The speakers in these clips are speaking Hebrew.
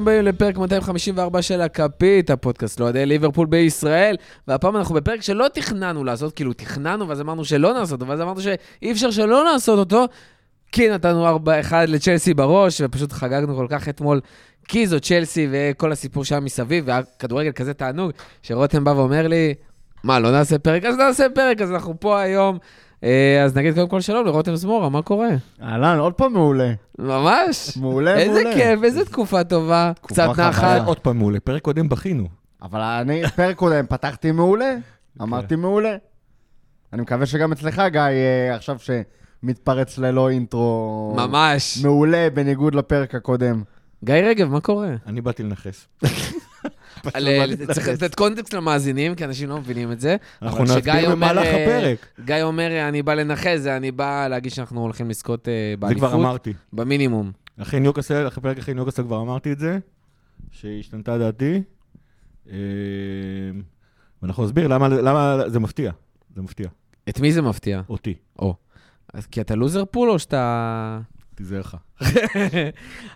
הבאים לפרק 254 של הכפית, הפודקאסט לאוהדי ליברפול בישראל. והפעם אנחנו בפרק שלא תכננו לעשות, כאילו תכננו, ואז אמרנו שלא נעשות אותו, ואז אמרנו שאי אפשר שלא לעשות אותו, כי נתנו 4-1 לצ'לסי בראש, ופשוט חגגנו כל כך אתמול. כי זו צ'לסי וכל הסיפור שהיה מסביב, והיה כדורגל כזה תענוג, שרותם בא ואומר לי, מה, לא נעשה פרק? אז נעשה פרק, אז אנחנו פה היום. אה, אז נגיד קודם כל שלום לרותם זמורה, מה קורה? אהלן, עוד פעם מעולה. ממש. מעולה, איזה מעולה. כיף, איזה תקופה טובה. תקופה קצת. נחת. עוד פעם מעולה, פרק קודם בכינו. אבל אני, פרק קודם, פתחתי מעולה, אמרתי מעולה. אני מקווה שגם אצלך, גיא, אה, עכשיו שמתפרץ ללא אינטרו... ממש. מעולה, בניגוד לפרק הקודם. גיא רגב, מה קורה? אני באתי לנכס. אה, צריך לתת קונטקסט למאזינים, כי אנשים לא מבינים את זה. אנחנו נסביר במהלך אה, הפרק. גיא אומר, אני בא לנחש, זה אני בא להגיד שאנחנו הולכים לזכות אה, זה באליפות. כבר אמרתי. במינימום. אחרי ניוקאסל, אחרי פרק אחרי ניוקאסל כבר אמרתי את זה, שהשתנתה דעתי. אה, ואנחנו נסביר למה למה זה מפתיע. זה מפתיע. את מי זה מפתיע? אותי. אז כי אתה לוזר פול או שאתה... תיזהר לך.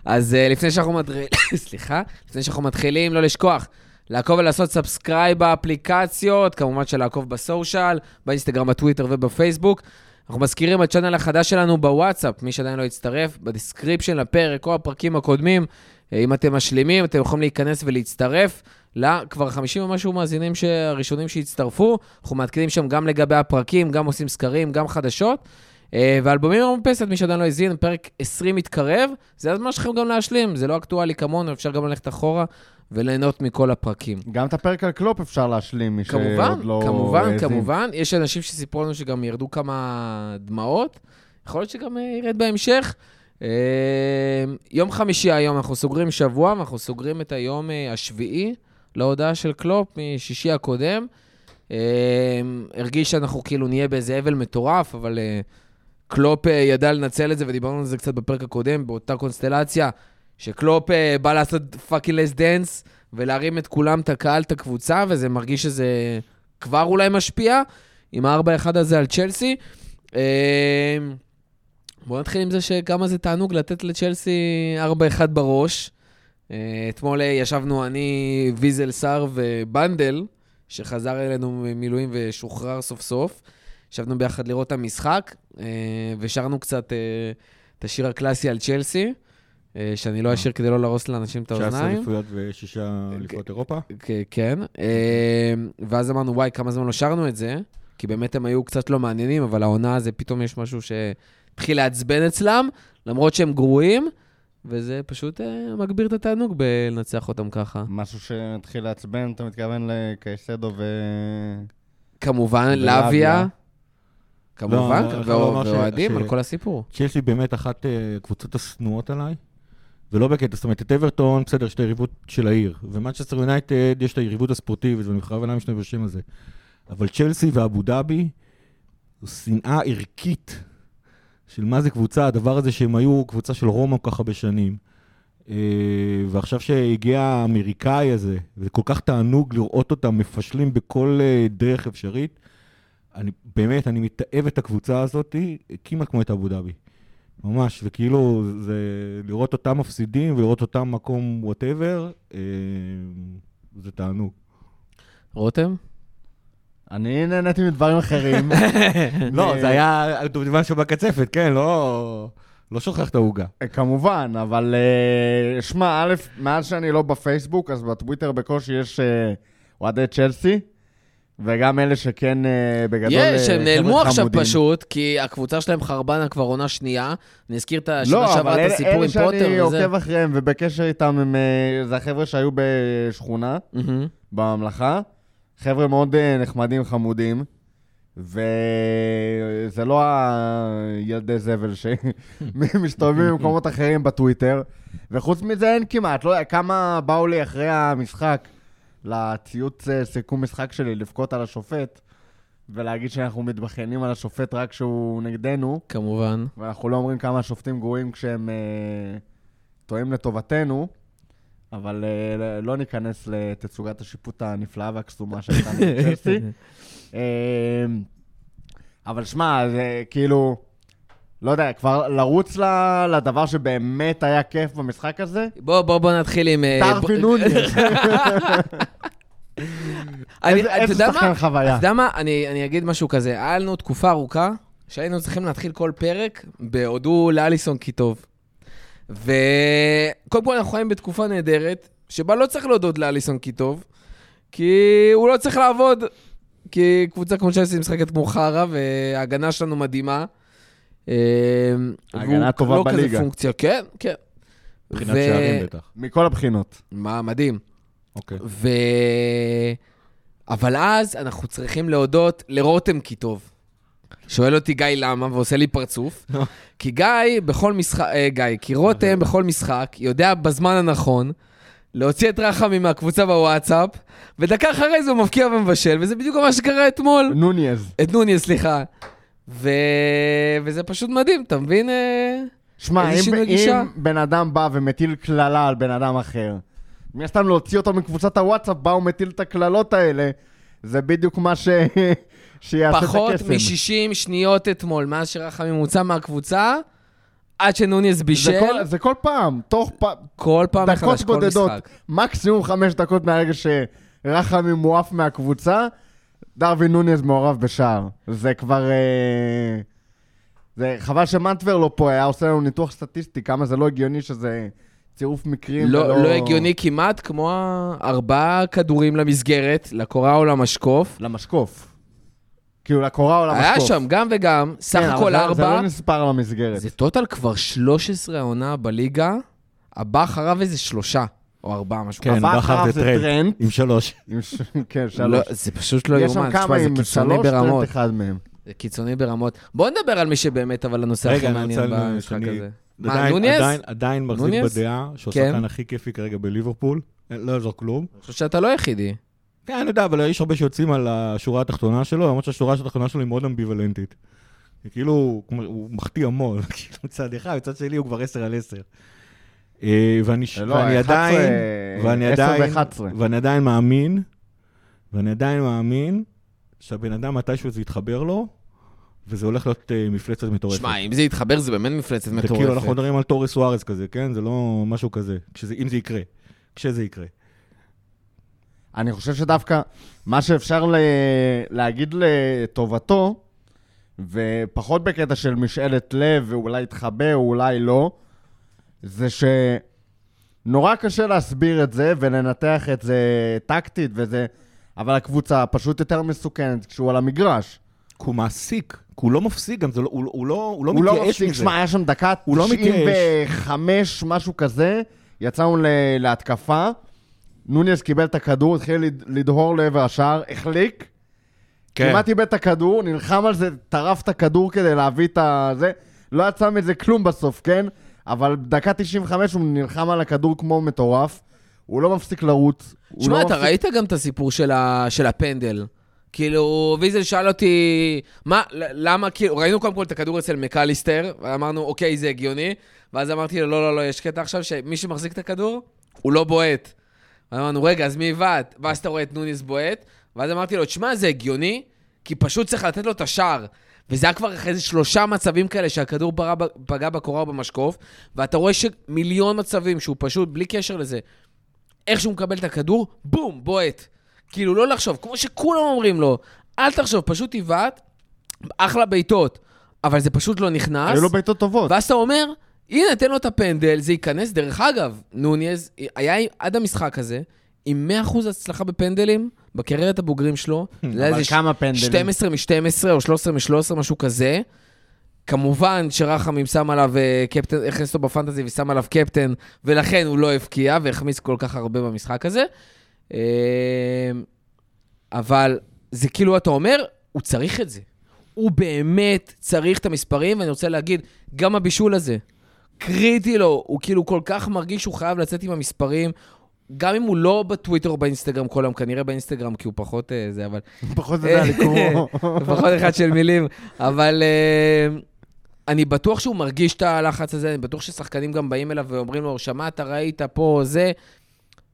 אז אה, לפני שאנחנו מתחילים, סליחה, לפני שאנחנו מתחילים, לא לשכוח, לעקוב ולעשות subscribe באפליקציות, כמובן שלעקוב ב social, באינסטגרם, בטוויטר ובפייסבוק. אנחנו מזכירים את ה channel החדש שלנו בוואטסאפ, מי שעדיין לא הצטרף, ב description לפרק או הפרקים הקודמים. אה, אם אתם משלימים, אתם יכולים להיכנס ולהצטרף. לכבר 50 ומשהו מאזינים הראשונים שהצטרפו. אנחנו מעדכנים שם גם לגבי הפרקים, גם עושים סקרים, גם חדשות. אה, ואלבומים במרפסת, מי שעדיין לא האזין, פרק 20 מתקרב, זה הזמן שלכם גם להשלים, זה לא אקטואלי כמונו, אפשר גם ללכת אחורה וליהנות מכל הפרקים. גם את הפרק על קלופ אפשר להשלים, מי כמובן, שעוד לא כמובן, האזין. כמובן. יש אנשים שסיפרו לנו שגם ירדו כמה דמעות, יכול להיות שגם אה, ירד בהמשך. אה, יום חמישי היום, אנחנו סוגרים שבוע, ואנחנו סוגרים את היום השביעי להודעה של קלופ משישי הקודם. הרגיש שאנחנו כאילו נהיה באיזה אבל מטורף, אבל אה, קלופ אה, ידע לנצל את זה, ודיברנו על זה קצת בפרק הקודם, באותה קונסטלציה, שקלופ אה, בא לעשות fucking last dance, ולהרים את כולם, את הקהל, את הקבוצה, וזה מרגיש שזה כבר אולי משפיע, עם ה-4-1 הזה על צ'לסי. אה, בואו נתחיל עם זה שכמה זה תענוג לתת לצ'לסי 4-1 בראש. אתמול ישבנו אני, ויזל סער ובנדל, שחזר אלינו ממילואים ושוחרר סוף סוף. ישבנו ביחד לראות את המשחק, ושרנו קצת אה, את השיר הקלאסי על צ'לסי, אה, שאני לא אשיר כדי לא להרוס לאנשים את 19 האוזניים. אליפויות ושישה אליפויות אירופה. כן. אה, ואז אמרנו, וואי, כמה זמן לא שרנו את זה, כי באמת הם היו קצת לא מעניינים, אבל העונה הזה פתאום יש משהו שהתחיל לעצבן אצלם, למרות שהם גרועים, וזה פשוט אה, מגביר את התענוג בלנצח אותם ככה. משהו שהתחיל לעצבן, אתה מתכוון לקייסדו ו... כמובן. לאביה, כמובן, לא, לומר ש- ואוהדים על כל הסיפור. צ'לסי באמת אחת אה, הקבוצות השנואות עליי, ולא בקטע, זאת אומרת, את אברטון, בסדר, יש את היריבות של העיר, ומנצ'סטר יונייטד יש את היריבות הספורטיבית, ואני חייב להם להשתמש בשם הזה. אבל צ'לסי ואבו דאבי, זו שנאה ערכית של מה זה קבוצה, הדבר הזה שהם היו קבוצה של רומן כל כך הרבה שנים. ועכשיו שהגיע האמריקאי הזה, וכל כך תענוג לראות אותם מפשלים בכל אה, דרך אפשרית, אני, באמת, אני מתעב את הקבוצה הזאת, כמעט כמו את אבו דאבי. ממש, וכאילו, זה לראות אותם מפסידים ולראות אותם מקום whatever, אה, זה תענוג. רותם? אני נהניתי מדברים אחרים. לא, זה היה דובדבן שבקצפת, כן, לא, לא שוכח את העוגה. כמובן, אבל אה, שמע, א', מאז שאני לא בפייסבוק, אז בטוויטר בקושי יש אה, אוהדי צ'לסי, וגם אלה שכן אה, בגדול... יש, אה, הם נעלמו עכשיו. פשוט, כי הקבוצה שלהם חרבנה כבר עונה שנייה. אני אזכיר את השנה לא, שעברה אבל את אלה, הסיפור עם אלה שאני פוטר וזה. עוקב אחריהם ובקשר איתם, הם, אה, זה החבר'ה שהיו בשכונה, מהמם. בממלכה. חבר'ה מאוד נחמדים, חמודים. וזה לא הילדי זבל שמסתובבים במקומות אחרים בטוויטר. וחוץ מזה אין כמעט, לא יודע, כמה באו לי אחרי המשחק לציוץ אה, סיכום משחק שלי לבכות על השופט, ולהגיד שאנחנו מתבכיינים על השופט רק כשהוא נגדנו, כמובן. ואנחנו לא אומרים כמה השופטים גרועים כשהם אה, טועים לטובתנו. אבל אה, לא ניכנס לתצוגת השיפוט הנפלאה והקסומה שהייתה צ'לסי. אה, אבל שמע, זה כאילו, לא יודע, כבר לרוץ לדבר שבאמת היה כיף במשחק הזה? בוא, בוא, בוא נתחיל עם... אה, נוניס. אני- איזה- שחקן? חוויה. אתה יודע מה? אני אני אגיד משהו כזה. היה לנו תקופה ארוכה שהיינו צריכים להתחיל כל פרק בהודו לאליסון כי טוב. וקודם כל אנחנו חיים בתקופה נהדרת, שבה לא צריך להודות לאליסון כי טוב, כי הוא לא צריך לעבוד. כי קבוצה כמו צ'לסי משחקת כמו חרא, וההגנה שלנו מדהימה. אה, ההגנה והוא הטובה לא כזה בליגה. פונקציה, כן, כן. מבחינת ו- שערים בטח. מכל הבחינות. מה, מדהים. אוקיי. ו... אבל אז אנחנו צריכים להודות לרותם כי טוב. שואל אותי גיא למה, ועושה לי פרצוף. לא. כי גיא בכל משחק, אה, גיא, כי רותם בכל משחק יודע בזמן הנכון להוציא את רחמי מהקבוצה בוואטסאפ, ודקה אחרי זה הוא מבקיע ומבשל, וזה בדיוק מה שקרה אתמול. נוניז. את נוניס, סליחה. ו... וזה פשוט מדהים, אתה מבין? אה? שמע, אם? אם בן אדם בא ומטיל קללה על בן אדם אחר, מן הסתם להוציא אותו מקבוצת הוואטסאפ, בא ומטיל את הקללות האלה, זה בדיוק מה ש... שיעשה את פחות הקסם. מ-60 שניות אתמול, מאז שרחמי מוצא מהקבוצה, עד שנוניס זה בישל, כל, זה כל פעם, תוך פ... כל פעם דקות מחדש, כל בודדות, משחק. מקסימום חמש דקות מהרגע שרחמי מועף מהקבוצה, דרווין נוניז מעורב בשער. זה כבר... אה... זה חבל שמנטבר לא פה, היה עושה לנו ניתוח סטטיסטי, כמה זה לא הגיוני שזה צירוף מקרים. לא, ולא... לא הגיוני כמעט כמו ארבעה כדורים למסגרת, לקורה או למשקוף. למשקוף. כאילו, לקורה או למשקוף. היה שם גם וגם, סך כן, הכל זה- זה ארבע. לא נספר למסגרת. זה total כבר 13 העונה בליגה, הבא אחריו איזה שלושה, או ארבעה, משהו כן, כזה. הבא בכר זה טרנט. טרנט. עם שלוש. עם ש- כן, לא, שלוש. זה פשוט לא יש שם יאומן, כמה עם שלוש, ברמות. טרנט אחד מהם. זה קיצוני ברמות. בוא נדבר על מי שבאמת, אבל הנושא הכי אני מעניין במשחק שאני- הזה. מה, נונייס? עדיין- עדיין מחזיק? בדעה שהוא כן. השחקן הכי כיפי כרגע בליברפול. אה, לא יעזור כלום. אני חושב שאתה לא היחידי. כן, אני יודע, אבל יש הרבה שיוצאים על השורה התחתונה שלו, למרות שהשורה התחתונה שלו היא מאוד אמביוולנטית. היא כאילו, הוא מחטיא המון, כאילו מצד אחד, מצד שני הוא כבר 10 על 10. אה, ואני לא, ואני 11, עדיין, ואני 10 עדיין, ו-11. ואני עדיין מאמין, ואני עדיין מאמין שהבן אדם מתישהו זה יתחבר לו, וזה הולך להיות אה, מפלצת מטורפת. שמע, אם זה יתחבר, זה באמת מפלצת זה כאילו אנחנו מטורפת. מדברים על תורי סוארז כזה, כן? זה לא משהו כזה, כשזה- אם זה יקרה, כשזה יקרה. אני חושב שדווקא מה שאפשר ל... להגיד לטובתו, ופחות בקטע של משאלת לב, ואולי יתחבא או אולי לא, זה שנורא קשה להסביר את זה ולנתח את זה טקטית וזה, אבל הקבוצה פשוט יותר מסוכנת כשהוא על המגרש. כי הוא מעסיק, כי הוא לא מפסיק גם, זה לא, הוא, הוא לא, הוא לא הוא לא מתייאש מפסיק, מזה. שמע, היה שם דקה הוא לא 95, משהו כזה, יצאנו ל- להתקפה, נוניס קיבל את הכדור, התחיל לד- לדהור לעבר השער, החליק, כן. כמעט איבד את הכדור, נלחם על זה, טרף את הכדור כדי להביא את הזה, לא יצא מזה כלום בסוף, כן? אבל דקה 95 הוא נלחם על הכדור כמו מטורף, הוא לא מפסיק לרוץ. שמע, לא אתה מפסיק- ראית גם את הסיפור של ה- של הפנדל. כאילו, ויזל שאל אותי, מה, למה, כאילו, ראינו קודם כל את הכדור אצל מקליסטר, ואמרנו, אוקיי, זה הגיוני, ואז אמרתי לו, לא, לא, לא, יש קטע עכשיו שמי שמחזיק את הכדור, הוא לא בועט. אמרנו, רגע, אז מי עיוות? ואז אתה רואה את נוניס בועט, ואז אמרתי לו, תשמע, זה הגיוני, כי פשוט צריך לתת לו את השער. וזה היה כבר אחרי איזה שלושה מצבים כאלה שהכדור ב- פגע בקורה או במשקוף, ואתה רואה שמיליון מצבים שהוא פשוט, בלי קשר לזה, איך שהוא מקבל את הכדור, בום, בועט. כאילו, לא לחשוב, כמו שכולם אומרים לו, אל תחשוב, פשוט עיוות, אחלה בעיטות, אבל זה פשוט לא נכנס. היו לו בעיטות טובות. ואז אתה אומר, הנה, תן לו את הפנדל, זה ייכנס. דרך אגב, נוניז היה עד המשחק הזה עם 100% הצלחה בפנדלים בקריירת הבוגרים שלו. אבל כמה פנדלים? 12 מ-12 או 13 מ-13, משהו כזה. כמובן שרחמים שם עליו אה, קפטן, הכניס אותו בפנטזי ושם עליו קפטן, ולכן הוא לא הבקיע והחמיץ כל כך הרבה במשחק הזה. אה, אבל זה כאילו, אתה אומר, הוא צריך את זה. הוא באמת צריך את המספרים, ואני רוצה להגיד, גם הבישול הזה, קריטי לו, הוא כאילו כל כך מרגיש שהוא חייב לצאת עם המספרים, גם אם הוא לא בטוויטר או באינסטגרם כל היום, כנראה באינסטגרם, כי הוא פחות אה, זה, אבל... פחות יודע לקרוא. לפחות אחד של מילים, אבל uh, אני בטוח שהוא מרגיש את הלחץ הזה, אני בטוח ששחקנים גם באים אליו ואומרים לו, שמעת, ראית פה, זה,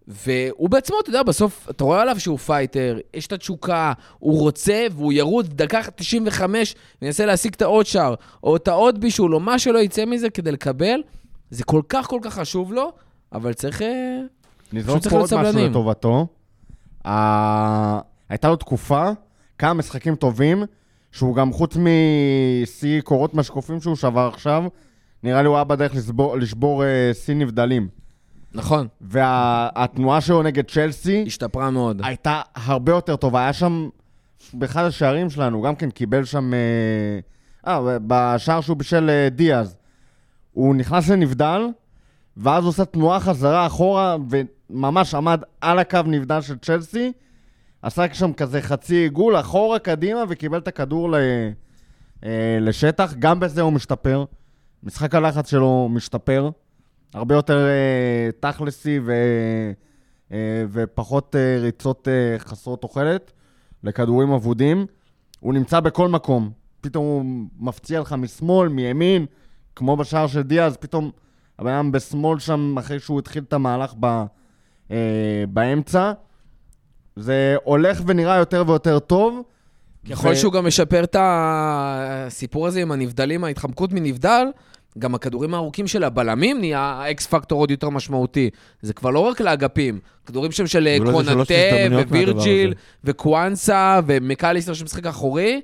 והוא בעצמו, אתה יודע, בסוף, אתה רואה עליו שהוא פייטר, יש את התשוקה, הוא רוצה, והוא ירוץ דקה 95, וינסה להשיג את העוד שער, או את העוד בישול, או מה שלא יצא מזה כדי לקבל. זה כל כך כל כך חשוב לו, אבל צריך... נזרוק פה עוד משהו. לטובתו. הייתה לו תקופה, כמה משחקים טובים, שהוא גם חוץ משיא קורות משקופים שהוא שבר עכשיו, נראה לי הוא היה בדרך לשבור, לשבור אה, שיא נבדלים. נכון, והתנועה שלו נגד צ'לסי השתפרה מאוד. הייתה הרבה יותר טובה. היה שם, באחד השערים שלנו, גם כן קיבל שם... אה, אה בשער שהוא בשל אה, דיאז. הוא נכנס לנבדל, ואז הוא עושה תנועה חזרה אחורה, וממש עמד על הקו נבדל של צ'לסי, עשה שם כזה חצי עיגול אחורה קדימה, וקיבל את הכדור ל... אה, לשטח. גם בזה הוא משתפר. משחק הלחץ שלו משתפר. הרבה יותר אה, תכלסי ו... אה, ופחות אה, ריצות אה, חסרות תוחלת לכדורים אבודים. הוא נמצא בכל מקום. פתאום הוא מפציע לך משמאל, מימין, כמו בשער של דיאז, פתאום הבן אדם בשמאל שם, אחרי שהוא התחיל את המהלך ב, באמצע. זה הולך ונראה יותר ויותר טוב. ככל ו- שהוא גם משפר את הסיפור הזה עם הנבדלים, ההתחמקות מנבדל, גם הכדורים הארוכים של הבלמים נהיה ה X factor עוד יותר משמעותי. זה כבר לא רק לאגפים, כדורים שם של של קונאטה ווירג'יל מהדבר וקוואנסה ומקליסטר שמשחק אחורי,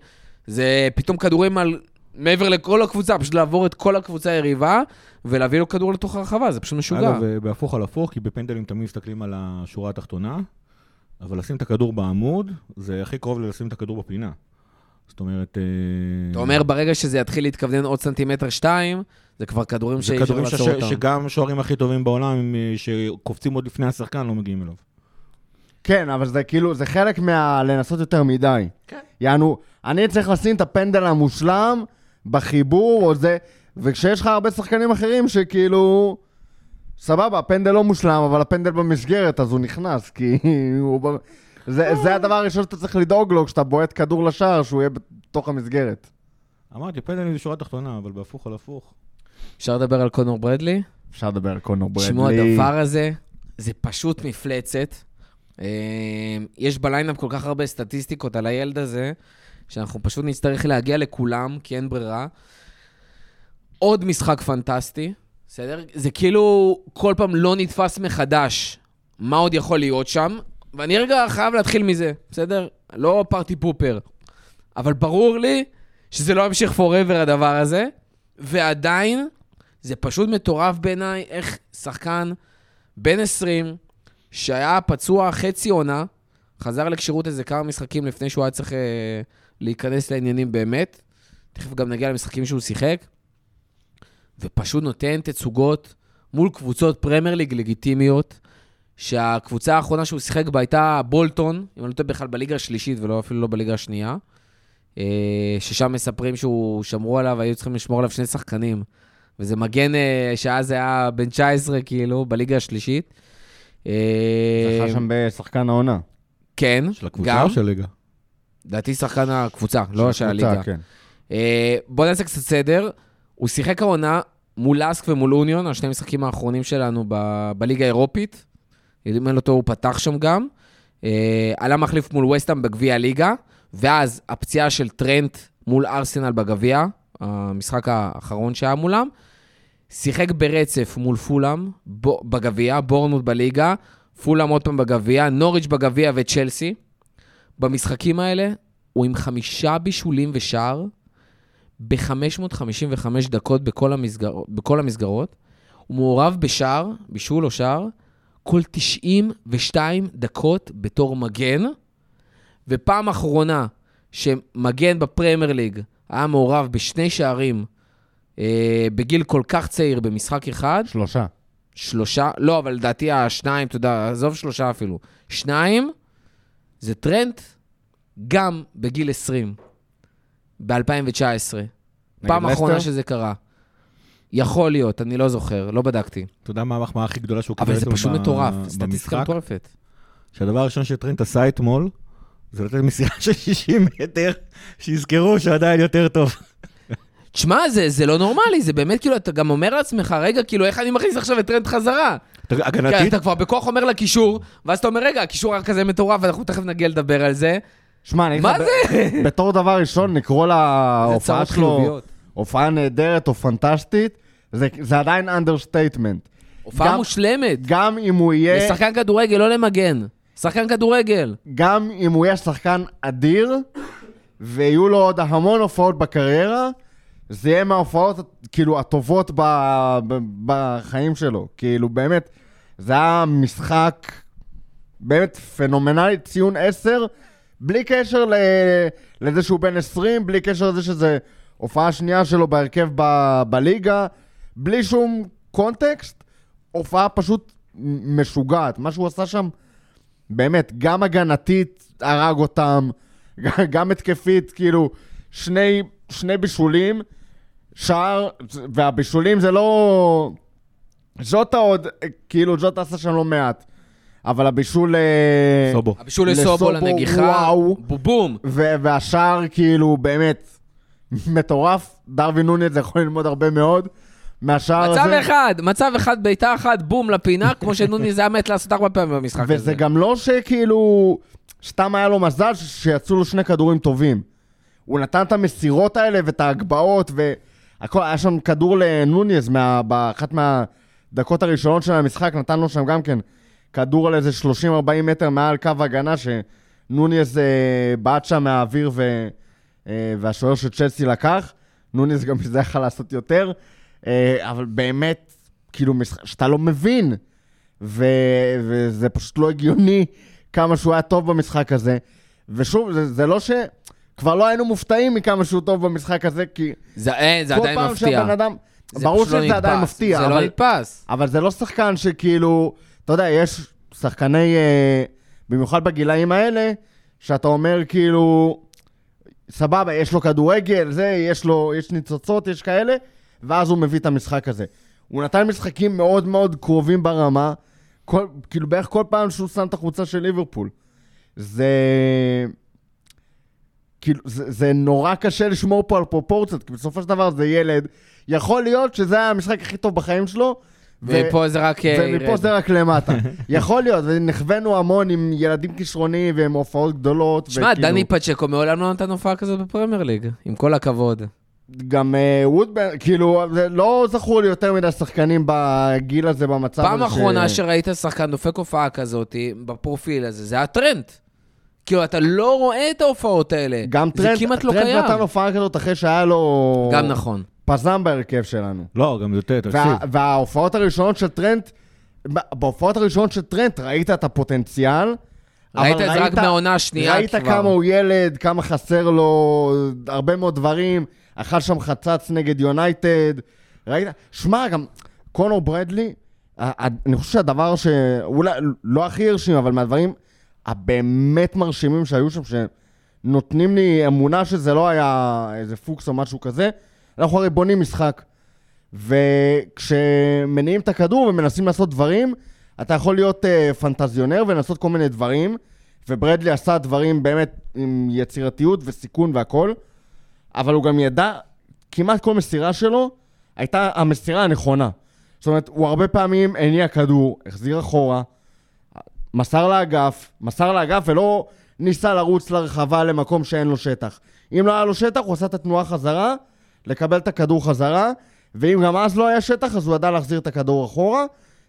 זה פתאום כדורים על... מעבר לכל הקבוצה, פשוט לעבור את כל הקבוצה היריבה ולהביא לו כדור לתוך הרחבה, זה פשוט משוגע. אגב, אה, בהפוך על הפוך, כי בפנדלים תמיד מסתכלים על השורה התחתונה, אבל לשים את הכדור בעמוד, זה הכי קרוב ללשים את הכדור בפינה. זאת אומרת... אה, אתה אומר, ברגע שזה יתחיל להתכוונן עוד סנטימטר שתיים, זה כבר כדורים שאי אפשר לעצור ש- אותם. שגם השוערים הכי טובים בעולם, אה, שקופצים עוד לפני השחקן, לא מגיעים אליו. כן, אבל זה כאילו, זה חלק מה... לנסות יותר מדי. כן. יענו, אני צריך לשים את הפנדל המושלם בחיבור או זה, וכשיש לך הרבה שחקנים אחרים שכאילו... סבבה, הפנדל לא מושלם, אבל הפנדל במסגרת, אז הוא נכנס, כי הוא... זה, זה הדבר הראשון שאתה צריך לדאוג לו כשאתה בועט כדור לשער, שהוא יהיה בתוך המסגרת. אמרתי, פנדלים זה שורה תחתונה, אבל בהפוך על הפוך. אפשר לדבר על קונור ברדלי? אפשר לדבר על קונור ברדלי. תשמעו, הדבר הזה, זה פשוט מפלצת. אה, יש בליינאפ כל כך הרבה סטטיסטיקות על הילד הזה, שאנחנו פשוט נצטרך להגיע לכולם, כי אין ברירה. עוד משחק פנטסטי, בסדר? זה כאילו כל פעם לא נתפס מחדש מה עוד יכול להיות שם, ואני רגע חייב להתחיל מזה, בסדר? לא פארטי פופר. אבל ברור לי שזה לא ימשיך forever הדבר הזה, ועדיין זה פשוט מטורף בעיניי איך שחקן בן 20, שהיה פצוע חצי עונה, חזר לכשירות איזה כמה משחקים לפני שהוא היה צריך אה, להיכנס לעניינים באמת. תכף גם נגיע למשחקים שהוא שיחק. ופשוט נותן תצוגות מול קבוצות פרמייר ליג לגיטימיות, שהקבוצה האחרונה שהוא שיחק בה הייתה בולטון, אם אני לא טועה בכלל בליגה השלישית ולא אפילו לא בליגה השנייה, אה, ששם מספרים שהוא שמרו עליו, היו צריכים לשמור עליו שני שחקנים. וזה מגן אה, שאז היה בן 19, כאילו, בליגה השלישית. אה, זכה שם בשחקן העונה. כן, של הקבוצה גם. או של הליגה? לדעתי שחקן הקבוצה, לא של הליגה. כן. אה, בוא נעשה קצת סדר. הוא שיחק העונה מול לאסק ומול אוניון, השני המשחקים האחרונים שלנו ב- בליגה האירופית. אם אין לו טוב, הוא פתח שם גם. אה, עלה מחליף מול וסטאם בגביע הליגה, ואז הפציעה של טרנט מול ארסנל בגביע, המשחק האחרון שהיה מולם. שיחק ברצף מול פולאם בגביע, בורנמוט בליגה, פולאם עוד פעם בגביע, נוריץ' בגביע וצ'לסי. במשחקים האלה הוא עם חמישה בישולים ושער ב-555 דקות בכל, המסגר... בכל המסגרות. הוא מעורב בשער, בישול או שער, כל 92 דקות בתור מגן, ופעם אחרונה שמגן בפרמייר ליג היה מעורב בשני שערים אה, בגיל כל כך צעיר במשחק אחד, שלושה. שלושה, לא, אבל לדעתי השניים, אתה יודע, עזוב שלושה אפילו. שניים, זה טרנט גם בגיל 20, ב-2019. פעם? אחרונה שזה קרה. יכול להיות, אני לא זוכר, לא בדקתי. אתה יודע מה המחמאה הכי גדולה שהוא קיבל אבל זה פשוט מטורף, סטטיסטיקה? מטורפת. שהדבר הראשון שטרנט עשה אתמול, זה לתת מסירה של 60 מטר, שיזכרו שעדיין יותר טוב. תשמע, זה, זה לא נורמלי, זה באמת כאילו, אתה גם אומר לעצמך, רגע, כאילו, איך אני מכניס עכשיו את טרנט חזרה? כן, הגנתית, אתה כבר בכוח אומר לקישור, ואז אתה אומר, רגע, הקישור היה כזה מטורף, אנחנו תכף נגיע לדבר על זה. שמע, אני אגיד מה לך, זה? בתור דבר ראשון, לקרוא להופעה שלו. הופעה נהדרת או פנטסטית, זה זה עדיין understatement. הופעה גם- מושלמת. גם אם הוא יהיה... לשחקן כדורגל, לא למגן. שחקן כדורגל. גם אם הוא יהיה שחקן אדיר, ויהיו לו עוד המון הופעות בקריירה, זה יהיה מההופעות, כאילו, הטובות ב, ב, בחיים שלו. כאילו, באמת, זה היה משחק באמת פנומנלי, ציון 10, בלי קשר ל, לזה שהוא בן 20, בלי קשר לזה שזה הופעה שנייה שלו בהרכב ב, בליגה, בלי שום קונטקסט, הופעה פשוט משוגעת. מה שהוא עשה שם... באמת, גם הגנתית הרג אותם, גם התקפית, כאילו, שני, שני בישולים, שער, והבישולים זה לא... ז'וטה עוד, כאילו, ז'וטה עשה שם לא מעט. אבל הבישול... אה, סובו. הבישול לסובו לסובו, לנגיחה. וואו. בובום. ו- והשער, כאילו, באמת, מטורף. דרווין נוניץ יכול ללמוד הרבה מאוד מהשער הזה. מצב אחד, מצב אחד, בעיטה אחת, בום לפינה, כמו שנוני זה היה מת לעשות ארבע פעמים במשחק הזה. וזה גם לא שכאילו, סתם היה לו מזל שיצאו לו שני כדורים טובים. הוא נתן את המסירות האלה ואת ההגבהות, והכל, היה שם כדור לנוניז מה, באחת מהדקות הראשונות של המשחק, נתן לו שם גם כן כדור על איזה 30-40 מטר מעל קו הגנה, שנוניז אה, בעט שם מהאוויר ו, אה, והשוער של צ'לסי לקח. נוניז גם מזה יכול לעשות יותר, אה, אבל באמת, כאילו, משחק שאתה לא מבין. ו... וזה פשוט לא הגיוני כמה שהוא היה טוב במשחק הזה. ושוב, זה, זה לא ש... כבר לא היינו מופתעים מכמה שהוא טוב במשחק הזה, כי זה אין, זה כל עדיין פעם מפתיע. שהבן אדם... זה ברור לא שזה עדיין נתפס. מפתיע, זה לא אבל, נתפס. אבל זה לא שחקן שכאילו... אתה יודע, יש שחקני... אה, במיוחד בגילאים האלה, שאתה אומר כאילו... סבבה, יש לו כדורגל, זה, יש לו... יש ניצוצות, יש כאלה, ואז הוא מביא את המשחק הזה. הוא נתן משחקים מאוד מאוד קרובים ברמה, כל, כאילו בערך כל פעם שהוא שם את החולצה של ליברפול. זה... כאילו, זה, זה נורא קשה לשמור פה על פרופורציות, כי בסופו של דבר זה ילד. יכול להיות שזה היה המשחק הכי טוב בחיים שלו, ו- ופה זה רק... אה, ומפה. זה רק למטה. יכול להיות, ונכווינו המון עם ילדים כישרוניים ועם הופעות גדולות. שמע, וכאילו, דני פצ'קו מעולם לא נתן הופעה כזאת בפרמייר ליג, עם כל הכבוד. גם אה, וודבורן, כאילו, זה לא זכור לי יותר מדי שחקנים בגיל הזה, במצב הזה. פעם אחרונה שראית שחקן דופק הופעה כזאת, בפרופיל הזה, זה היה טרנט. כאילו, אתה לא רואה את ההופעות האלה. גם זה טרנט, כמעט לא טרנט קיים. נתן הופעה כזאת אחרי שהיה לו... גם נכון. פזם בהרכב שלנו. לא, גם יותר, תקשיב. וה, וההופעות הראשונות של טרנט, ב- בהופעות הראשונות של טרנט ראית את הפוטנציאל. ראית את זה רק מהעונה השנייה ראית כבר. כמה הוא ילד, כמה חסר לו, הרבה מאוד דברים. אכל שם חצץ נגד יונייטד. ראית? שמע, גם קונור ברדלי, אני חושב שהדבר שאולי לא הכי הרשים, אבל מהדברים הבאמת מרשימים שהיו שם, שנותנים לי אמונה שזה לא היה איזה פוקס או משהו כזה, אנחנו הרי בונים משחק. וכשמניעים את הכדור ומנסים לעשות דברים, אתה יכול להיות uh, פנטזיונר ולעשות כל מיני דברים, וברדלי עשה דברים באמת עם יצירתיות וסיכון והכל, אבל הוא גם ידע, כמעט כל מסירה שלו הייתה המסירה הנכונה. זאת אומרת, הוא הרבה פעמים הניע כדור, החזיר אחורה, מסר לאגף, מסר לאגף ולא ניסה לרוץ לרחבה למקום שאין לו שטח. אם לא היה לו שטח, הוא עשה את התנועה חזרה, לקבל את הכדור חזרה, ואם גם אז לא היה שטח, אז הוא ידע להחזיר את הכדור אחורה,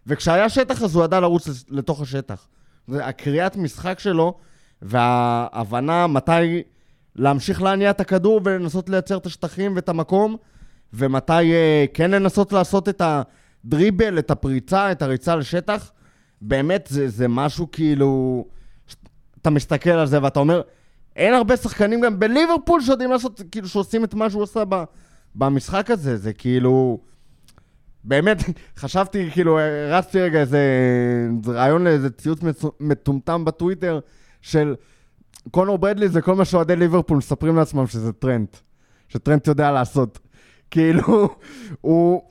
וכשהיה שטח, אז הוא ידע לרוץ לתוך השטח. הקריאת משחק שלו, וההבנה מתי להמשיך להניע את הכדור ולנסות לייצר את השטחים ואת המקום, ומתי אה, כן לנסות לעשות את הדריבל, את הפריצה, את הריצה לשטח. באמת, זה, זה משהו כאילו... אתה מסתכל על זה ואתה אומר, אין הרבה שחקנים גם בליברפול שיודעים לעשות, כאילו, שעושים את מה שהוא עושה ב, במשחק הזה. זה כאילו... באמת, חשבתי, כאילו, רצתי רגע איזה רעיון לאיזה ציוץ מטומטם בטוויטר של קונור ברדלי זה כל מה שאוהדי ליברפול מספרים לעצמם שזה טרנט. שטרנט יודע לעשות. כאילו, הוא...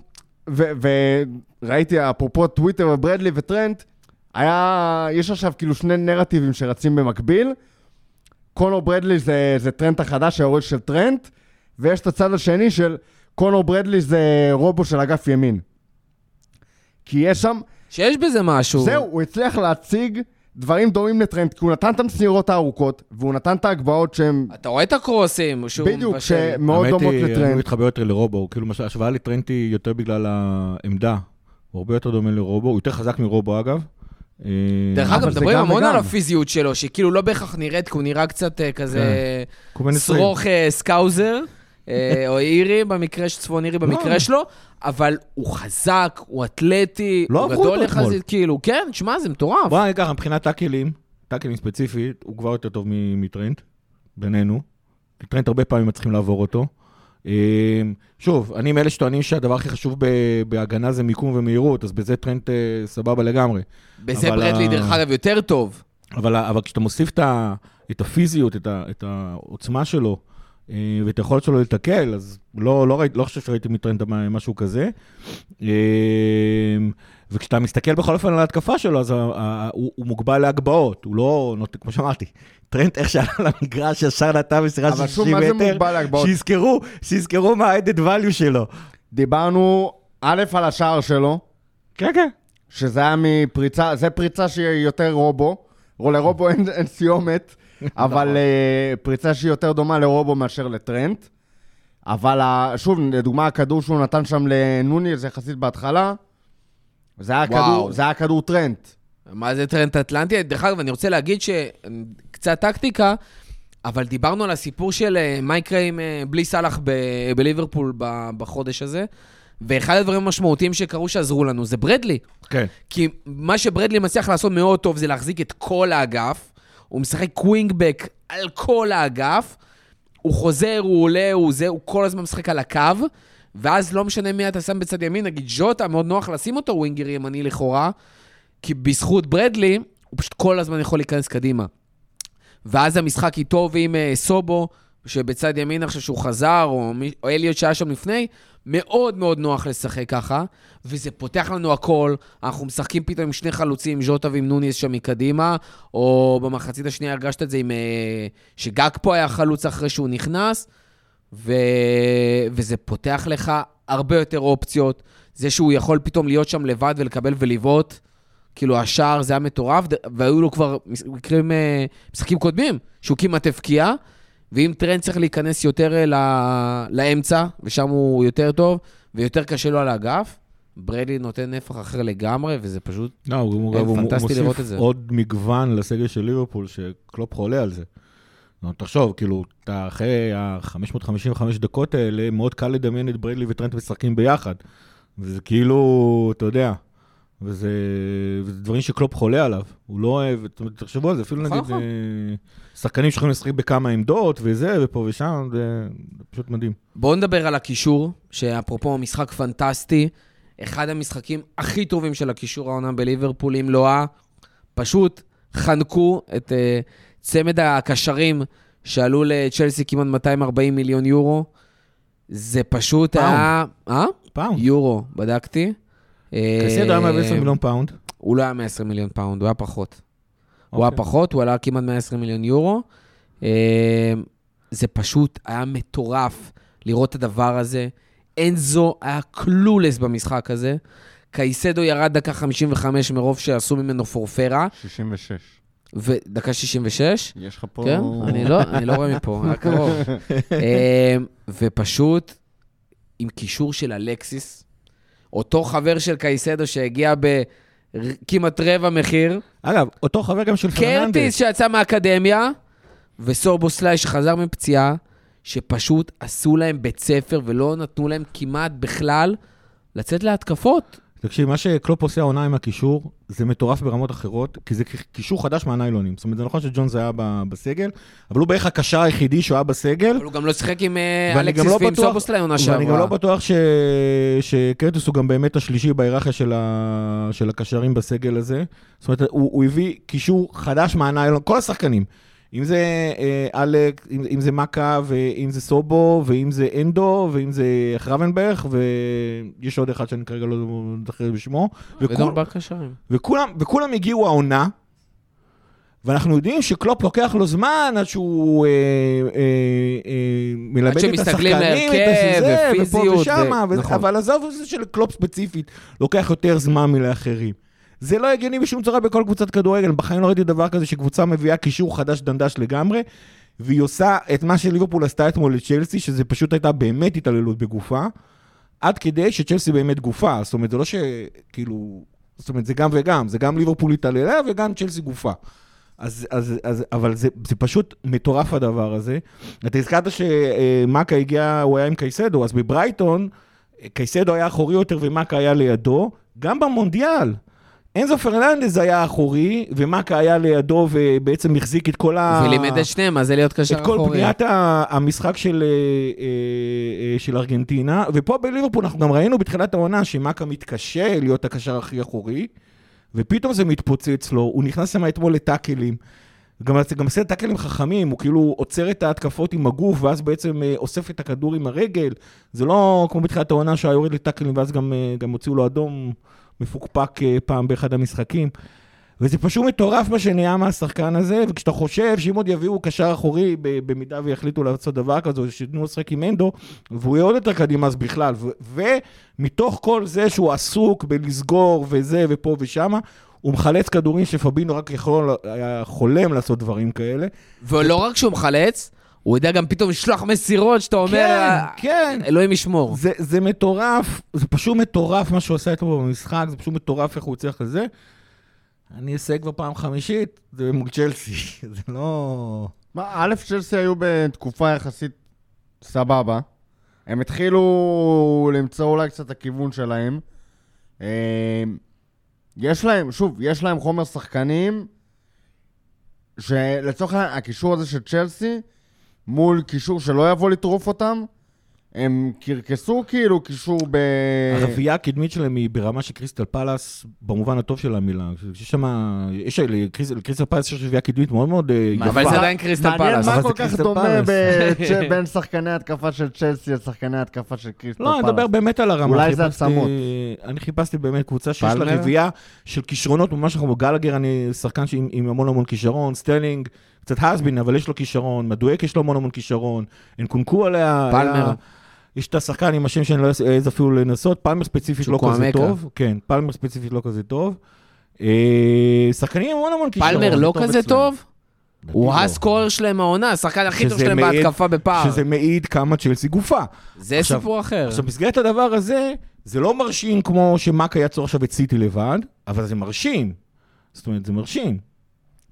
וראיתי, אפרופו טוויטר וברדלי וטרנט, היה... יש עכשיו כאילו שני נרטיבים שרצים במקביל. קונור ברדלי זה, זה טרנט החדש, היורש של טרנט, ויש את הצד השני של קונור ברדלי זה רובו של אגף ימין. כי יש שם, שיש בזה משהו. זהו, הוא הצליח להציג דברים דומים לטרנט, כי הוא נתן את המסירות הארוכות, והוא נתן את ההגבהות שהן אתה רואה את הקרוסים, שהוא בדיוק, מבשל. שמאוד האמת דומות היא, אני לטרנט. מתחבר יותר לרובו, כאילו השוואה לטרנט היא יותר בגלל העמדה. הוא הרבה יותר דומה לרובו, הוא יותר חזק מרובו אגב. אה, דרך אגב, מדברים המון. על הפיזיות שלו, שכאילו לא בהכרח נראית, כי הוא נראה קצת אה, כזה 20. שרוך אה, Scouser, או אירי במקרה, ש- צפון אירי במקרה לא. שלו, אבל הוא חזק, הוא אתלטי, לא הוא גדול. יחסית, כאילו, כן, שמע, זה מטורף. בוא נגיד ככה, מבחינת טאקלים, טאקלים ספציפית, הוא כבר יותר טוב מ- מטרנט, בינינו. טרנט הרבה פעמים מצליחים לעבור אותו. אה, שוב, אני מאלה שטוענים שהדבר הכי חשוב בהגנה זה מיקום ומהירות, אז בזה טרנט אה, סבבה לגמרי. בזה ברדלי, ה- דרך אגב, יותר טוב. אבל, אבל כשאתה מוסיף את, ה, את הפיזיות, את, ה, את העוצמה שלו, אה, ואת היכולת שלו לתקל, אז לא, לא, ראית, לא חושב שראיתי מטרנט משהו כזה. אה, וכשאתה מסתכל בכל אופן על ההתקפה שלו, אז הוא, הוא מוגבל להגבהות, הוא לא, כמו שאמרתי, טרנט איך שעלה למגרש, ישר נתן מסירה אבל של שוב, 60 מה זה מטר, מוגבל להגבהות? שיזכרו, שיזכרו מה ה-added value שלו. דיברנו, א', על השער שלו, כן, כן. שזה היה מפריצה, זה פריצה שהיא יותר רובו. רו- לרובו אין, אין סיומת, אבל uh, פריצה שהיא יותר דומה לרובו מאשר לטרנט. אבל שוב, לדוגמה, הכדור שהוא נתן שם לנוני, זה יחסית בהתחלה, זה היה. כדור, זה היה כדור טרנט. מה זה טרנט אטלנטי? דרך אגב, אני רוצה להגיד שקצת טקטיקה, אבל דיברנו על הסיפור של אה, מה יקרה עם אה, בלי סאלח ב- בליברפול בחודש הזה, ואחד הדברים המשמעותיים שקרו שעזרו לנו זה ברדלי. כן. כי מה שברדלי מצליח לעשות מאוד טוב זה להחזיק את כל האגף. הוא משחק כ wing-back על כל האגף. הוא חוזר, הוא עולה, הוא זה, הוא כל הזמן משחק על הקו. ואז לא משנה מי אתה שם בצד ימין, נגיד ג'וטה, מאוד נוח לשים אותו winger ימני לכאורה. כי בזכות ברדלי, הוא פשוט כל הזמן יכול להיכנס קדימה. ואז המשחק איתו ועם אה, סובו, שבצד ימין עכשיו שהוא חזר, או, או אליוט שהיה שם לפני, מאוד מאוד נוח לשחק ככה, וזה פותח לנו הכל. אנחנו משחקים פתאום עם שני חלוצים, ז'וטה ועם נוניס שם מקדימה, או במחצית השנייה הרגשת את זה עם... אה, שגג פה היה חלוץ אחרי שהוא נכנס, ו... וזה פותח לך הרבה יותר אופציות. זה שהוא יכול פתאום להיות שם לבד ולקבל ולבעוט, כאילו השער זה היה מטורף, והיו לו כבר מקרים, אה, משחקים קודמים, שהוא כמעט הבקיע, ואם טרנט צריך להיכנס יותר אה, ל- לאמצע, ושם הוא יותר טוב, ויותר קשה לו על האגף, בראדלי נותן נפח אחר לגמרי, וזה פשוט... לא, הוא, הוא, כן, הוא, הוא פנטסטי לראות את זה. מוסיף עוד מגוון לסגל של ליברפול, שקלופ חולה על זה. לא, תחשוב, כאילו, אתה אחרי ה-555 דקות האלה, מאוד קל לדמיין את בראדלי וטרנט משחקים ביחד. וזה כאילו, אתה יודע, וזה, וזה דברים שקלופ חולה עליו. הוא לא אוהב, תחשבו על זה, אפילו נכון, נגיד, נכון. אה, שחקנים שיכולים לשחק בכמה עמדות וזה, ופה ושם, זה, פשוט מדהים. בואו נדבר על הקישור, שאפרופו משחק פנטסטי, אחד המשחקים הכי טובים של הקישור העונה בליברפול, אם לא ה... פשוט חנקו את uh, צמד הקשרים שעלו לצ'לסי כמעט 240 מיליון יורו. זה פשוט פאונד. היה... אה? פאונד. יורו, בדקתי. קייסדו היה אה, 110 מיליון פאונד. הוא לא היה 120 מיליון פאונד, הוא היה פחות. הוא היה אוקיי. פחות, הוא עלה כמעט 120 מיליון יורו. אה, זה פשוט היה מטורף לראות את הדבר הזה. אנזו היה clueless במשחק הזה. קייסדו ירד דקה 55 מרוב שעשו ממנו פורפרה, 66. ודקה 66. יש לך פה... כן, אני לא, אני לא רואה מפה, היה קרוב. אה, ופשוט עם קישור של אלקסיס, אותו חבר של קייסדו שהגיע בכמעט רבע מחיר, אגב, אותו חבר גם של קרטיס פרננדס. שיצא מהאקדמיה, וסורבוסליי שחזר מפציעה, שפשוט עשו להם בית ספר ולא נתנו להם כמעט בכלל לצאת להתקפות. תקשיב, מה שקלופ עושה העונה עם הקישור, זה מטורף ברמות אחרות, כי זה קישור חדש מהניילונים. זאת אומרת, זה נכון שג'ונס היה בסגל, אבל הוא בערך הקשר היחידי שהוא היה בסגל. אבל הוא גם לא שיחק עם אה, אלכסיס לא ועם בטוח- סורבוסליי עונה ואני גם לא שעברה. בטוח ש... שקרטיס הוא גם באמת השלישי בהיררכיה של, ה... של הקשרים בסגל הזה. זאת אומרת, הוא, הוא הביא קישור חדש מהניילון, כל השחקנים. אם זה אה, אלק, אם, אם זה מקה, ואם זה סובו, ואם זה אנדו, ואם זה חרבנברג, ויש עוד אחד שאני כרגע לא זוכר בשמו. וכול, בקשרים. וכולם, וכולם הגיעו העונה, ואנחנו יודעים שקלופ לוקח לו זמן עד שהוא אה, אה, אה, מלמד את השחקנים, את הזה, ופה ושמה, ו- נכון. אבל עזוב את זה של קלופ ספציפית, לוקח יותר זמן מלאחרים. זה לא הגיוני בשום צורה בכל קבוצת כדורגל. בחיים לא ראיתי דבר כזה שקבוצה מביאה קישור חדש דנדש לגמרי, והיא עושה את מה שליברפול עשתה אתמול לצ'לסי, שזה פשוט הייתה באמת התעללות בגופה, עד כדי שצ'לסי באמת גופה. זאת אומרת, זה לא שכאילו... זאת אומרת, זה גם וגם, זה גם ליברפול התעללה וגם צ'לסי גופה. אז, אז, אז, אבל זה, זה פשוט מטורף הדבר הזה. אתה הזכרת שמאקה הגיע, הוא היה עם קייסדו, אז בברייטון, קייסדו היה אחורי יותר ומאקה היה לידו, גם במונדיאל. אנזו פרננדז היה אחורי, ומאקה היה לידו ובעצם החזיק את כל ה... ולימד את שניהם, מה זה להיות קשר את אחורי. כל בניית המשחק של, אה, אה, אה, של ארגנטינה, ופה בליברפול אנחנו גם ראינו בתחילת העונה שמאקה מתקשה להיות הקשר הכי אחורי, ופתאום זה מתפוצץ לו, הוא נכנס שם אתמול לטאקלים. גם, גם עושה טאקלים חכמים, הוא כאילו עוצר את ההתקפות עם הגוף, ואז בעצם אוסף את הכדור עם הרגל. זה לא כמו בתחילת העונה שהיה יורד לטאקלים, ואז גם, גם הוציאו לו אדום מפוקפק אה, פעם באחד המשחקים. וזה פשוט מטורף מה שנהיה מהשחקן הזה, וכשאתה חושב שאם עוד יביאו קשר אחורי, במידה ויחליטו לעשות דבר כזה, לו לשחק עם אנדו, והוא יהיה עוד יותר קדימה אז בכלל. ומתוך כל זה שהוא עסוק בלסגור וזה ופה ושמה, הוא מחלץ כדורים שפבינו רק יכול, היה חולם לעשות דברים כאלה. ולא רק שהוא מחלץ, הוא יודע גם פתאום לשלוח מסירות שאתה אומר, כן, "אה, כן. אלוהים ישמור. זה, זה מטורף, זה פשוט מטורף מה שהוא עשה אתמול במשחק, זה פשוט מטורף איך הוא הצליח לזה. אני אעשה כבר פעם חמישית, זה מול צ'לסי, זה לא... מה, א', צ'לסי היו בתקופה יחסית סבבה. הם התחילו למצוא אולי קצת את הכיוון שלהם. אה, יש להם, שוב, יש להם חומר שחקנים, שלצורך העניין, הקישור הזה של צ'לסי, מול קישור שלא יבוא לטרוף אותם, הם קרקסו כאילו קישור ב... הרביעייה הקדמית שלהם היא ברמה של קריסטל פלאס, במובן הטוב של המילה. יש שם, יש לקריס- לקריסטל פלאס יש רביעייה קדמית מאוד מאוד אה, יפה. אבל זה עדיין קריסטל מעניין פלאס. מה אבל כל כך דומה פלאס. בין שחקני התקפה של צ'לסי לשחקני התקפה של קריסטל לא, אני פלאס. מדבר באמת על הרמה. אולי זה עצמות. אני חיפשתי באמת קבוצה שיש לה? רביעייה של כישרונות, ממש כמו גלגר, אני שחקן עם המון המון כישרון, סטלינג, קצת הסבין, אבל יש לו כישרון, מדואק יש לו המון המון כישרון, אנקונקו עליה... פלמר. היה- יש את השחקן עם השם שאני לא אעז אפילו לנסות, פלמר ספציפית לא כזה. טוב, כן, פלמר ספציפית לא כזה טוב. אה, שחקנים עם המון המון כישרון. פלמר לא כזה. טוב? הוא לא. הסקורר שלהם העונה, השחקן הכי טוב שלהם בהתקפה בפער. שזה מעיד כמה צ'לסי גופה. זה סיפור אחר. עכשיו, במסגרת הדבר הזה, זה לא מרשים כמו שמאקה יצור עכשיו את סיטי לבד, אבל זה מרשים. זאת אומרת, זה מרשים.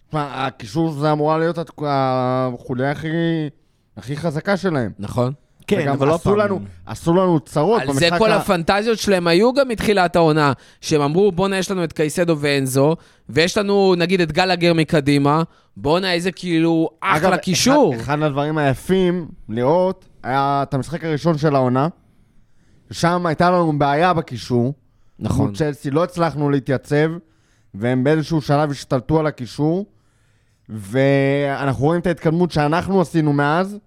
תשמע, הקישור זה אמורה להיות החוליה הכי, הכי חזקה שלהם. נכון. כן, אבל לא עשו פעם. לנו, עשו לנו צרות על זה כל ה- הפנטזיות שלהם היו גם מתחילת העונה, שהם אמרו, בואנה, יש לנו את קייסדו ואנזו, ויש לנו, נגיד, את גלגר מקדימה, בואנה, איזה כאילו אחלה אגב, קישור. אחד, אחד הדברים היפים לראות היה את המשחק הראשון של העונה, שם הייתה לנו בעיה בקישור. נכון. צ'לסי לא הצלחנו להתייצב, והם באיזשהו שלב השתלטו על הקישור, ואנחנו רואים את ההתקדמות שאנחנו עשינו מאז,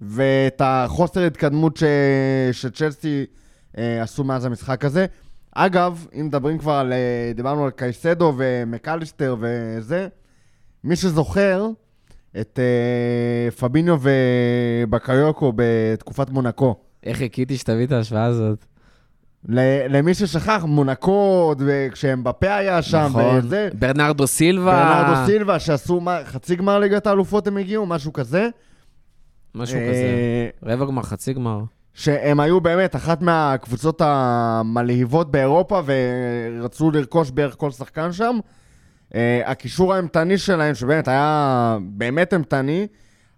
ואת החוסר התקדמות ש... שצ'לסי אה, עשו מאז המשחק הזה. אגב, אם מדברים כבר על... אה, דיברנו על קייסדו ומקליסטר וזה, מי שזוכר את אה, פביניו ובקיוקו בתקופת מונקו. איך חיכיתי שתביא את ההשוואה הזאת. למי ששכח, מונקו, וכשהם בפה היה שם, נכון. וזה, ברנרדו סילבה. ברנרדו סילבה, שעשו מה, חצי גמר ליגת האלופות הם הגיעו, משהו כזה. משהו אה, כזה. רבע גמר, חצי גמר. שהם היו באמת אחת מהקבוצות המלהיבות באירופה, ורצו לרכוש בערך כל שחקן שם. אה, הקישור האימתני שלהם, שבאמת היה באמת אימתני,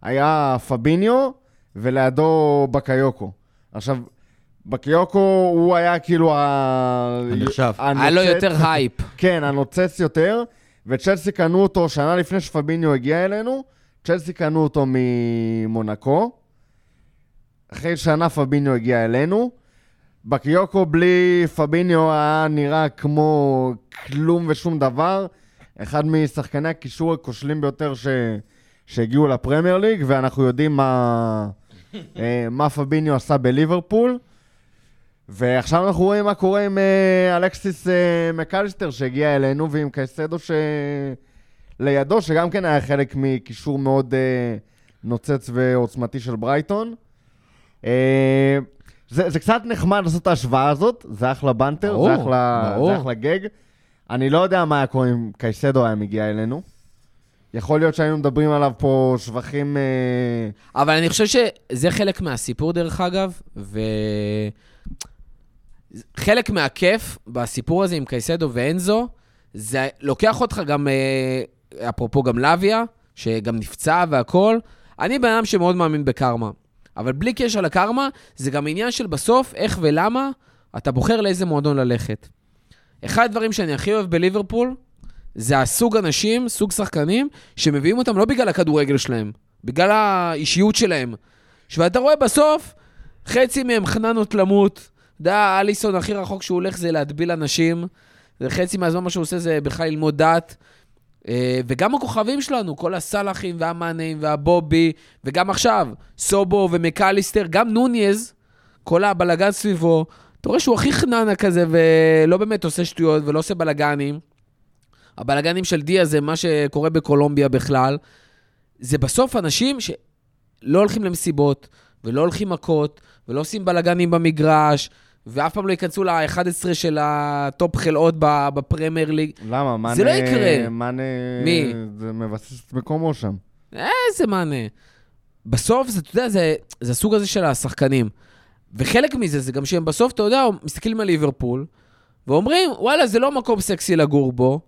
היה פאביניו, ולידו בקאיוקו. עכשיו, בקאיוקו הוא היה כאילו ה... הנחשב. היה לו יותר הייפ. כן, הנוצץ יותר, וצ'לסי קנו אותו שנה לפני שפביניו הגיע אלינו, צ'לסי קנו אותו ממונקו. אחרי שנה פביניו הגיע אלינו. בקיוקו בלי פביניו היה נראה כמו כלום ושום דבר. אחד משחקני הקישור הכושלים ביותר ש... שהגיעו לפרמייר ליג, ואנחנו יודעים מה, אה, מה פביניו עשה בליברפול. ועכשיו אנחנו רואים מה קורה עם אה, אלכסיס אה, מקליסטר שהגיע אלינו, ועם קייסדו שלידו, שגם כן היה חלק מקישור מאוד אה, נוצץ ועוצמתי של ברייטון. אה, זה, זה קצת נחמד לעשות את ההשוואה הזאת, זה אחלה בנטר, ברור, זה אחלה, ברור. זה אחלה גג, אני לא יודע מה היה קורה אם קייסדו היה מגיע אלינו. יכול להיות שהיינו מדברים עליו פה שבחים... אה, אבל אני חושב שזה חלק מהסיפור, דרך אגב, ו... חלק מהכיף בסיפור הזה עם קייסדו ואנזו, זה לוקח אותך גם, אה, אפרופו גם לוויה, שגם נפצע והכול. אני בן אדם שמאוד מאמין בקרמה, אבל בלי קשר לקרמה, זה גם עניין של בסוף איך ולמה אתה בוחר לאיזה מועדון ללכת. אחד הדברים שאני הכי אוהב בליברפול, זה הסוג אנשים, סוג שחקנים, שמביאים אותם לא בגלל הכדורגל שלהם, בגלל האישיות שלהם. ואתה רואה בסוף, חצי מהם חננות למות. יודע, אליסון הכי רחוק שהוא הולך זה להטביל אנשים. וחצי מהזמן מה שהוא עושה זה בכלל ללמוד דת. אה, וגם הכוכבים שלנו, כל הסלאחים והמאנים והבובי, וגם עכשיו, סובו ומקליסטר, גם נוניז, כל הבלגן סביבו, אתה רואה שהוא הכי חננה כזה, ולא באמת עושה שטויות ולא עושה בלגנים. הבלגנים של דיה זה מה שקורה בקולומביה בכלל. זה בסוף אנשים שלא הולכים למסיבות, ולא הולכים מכות, ולא עושים בלגנים במגרש, ואף פעם לא ייכנסו ל-11 של ה top חלאות בפרמייר ליג. למה? מאנה... זה לא יקרה. מאנה... מי? זה מבסס את מקומו שם. איזה מאנה. בסוף, זה, אתה יודע, זה, זה הסוג הזה של השחקנים. וחלק מזה זה גם שהם בסוף, אתה יודע, מסתכלים על ליברפול, ואומרים, וואלה, זה לא מקום סקסי לגור בו,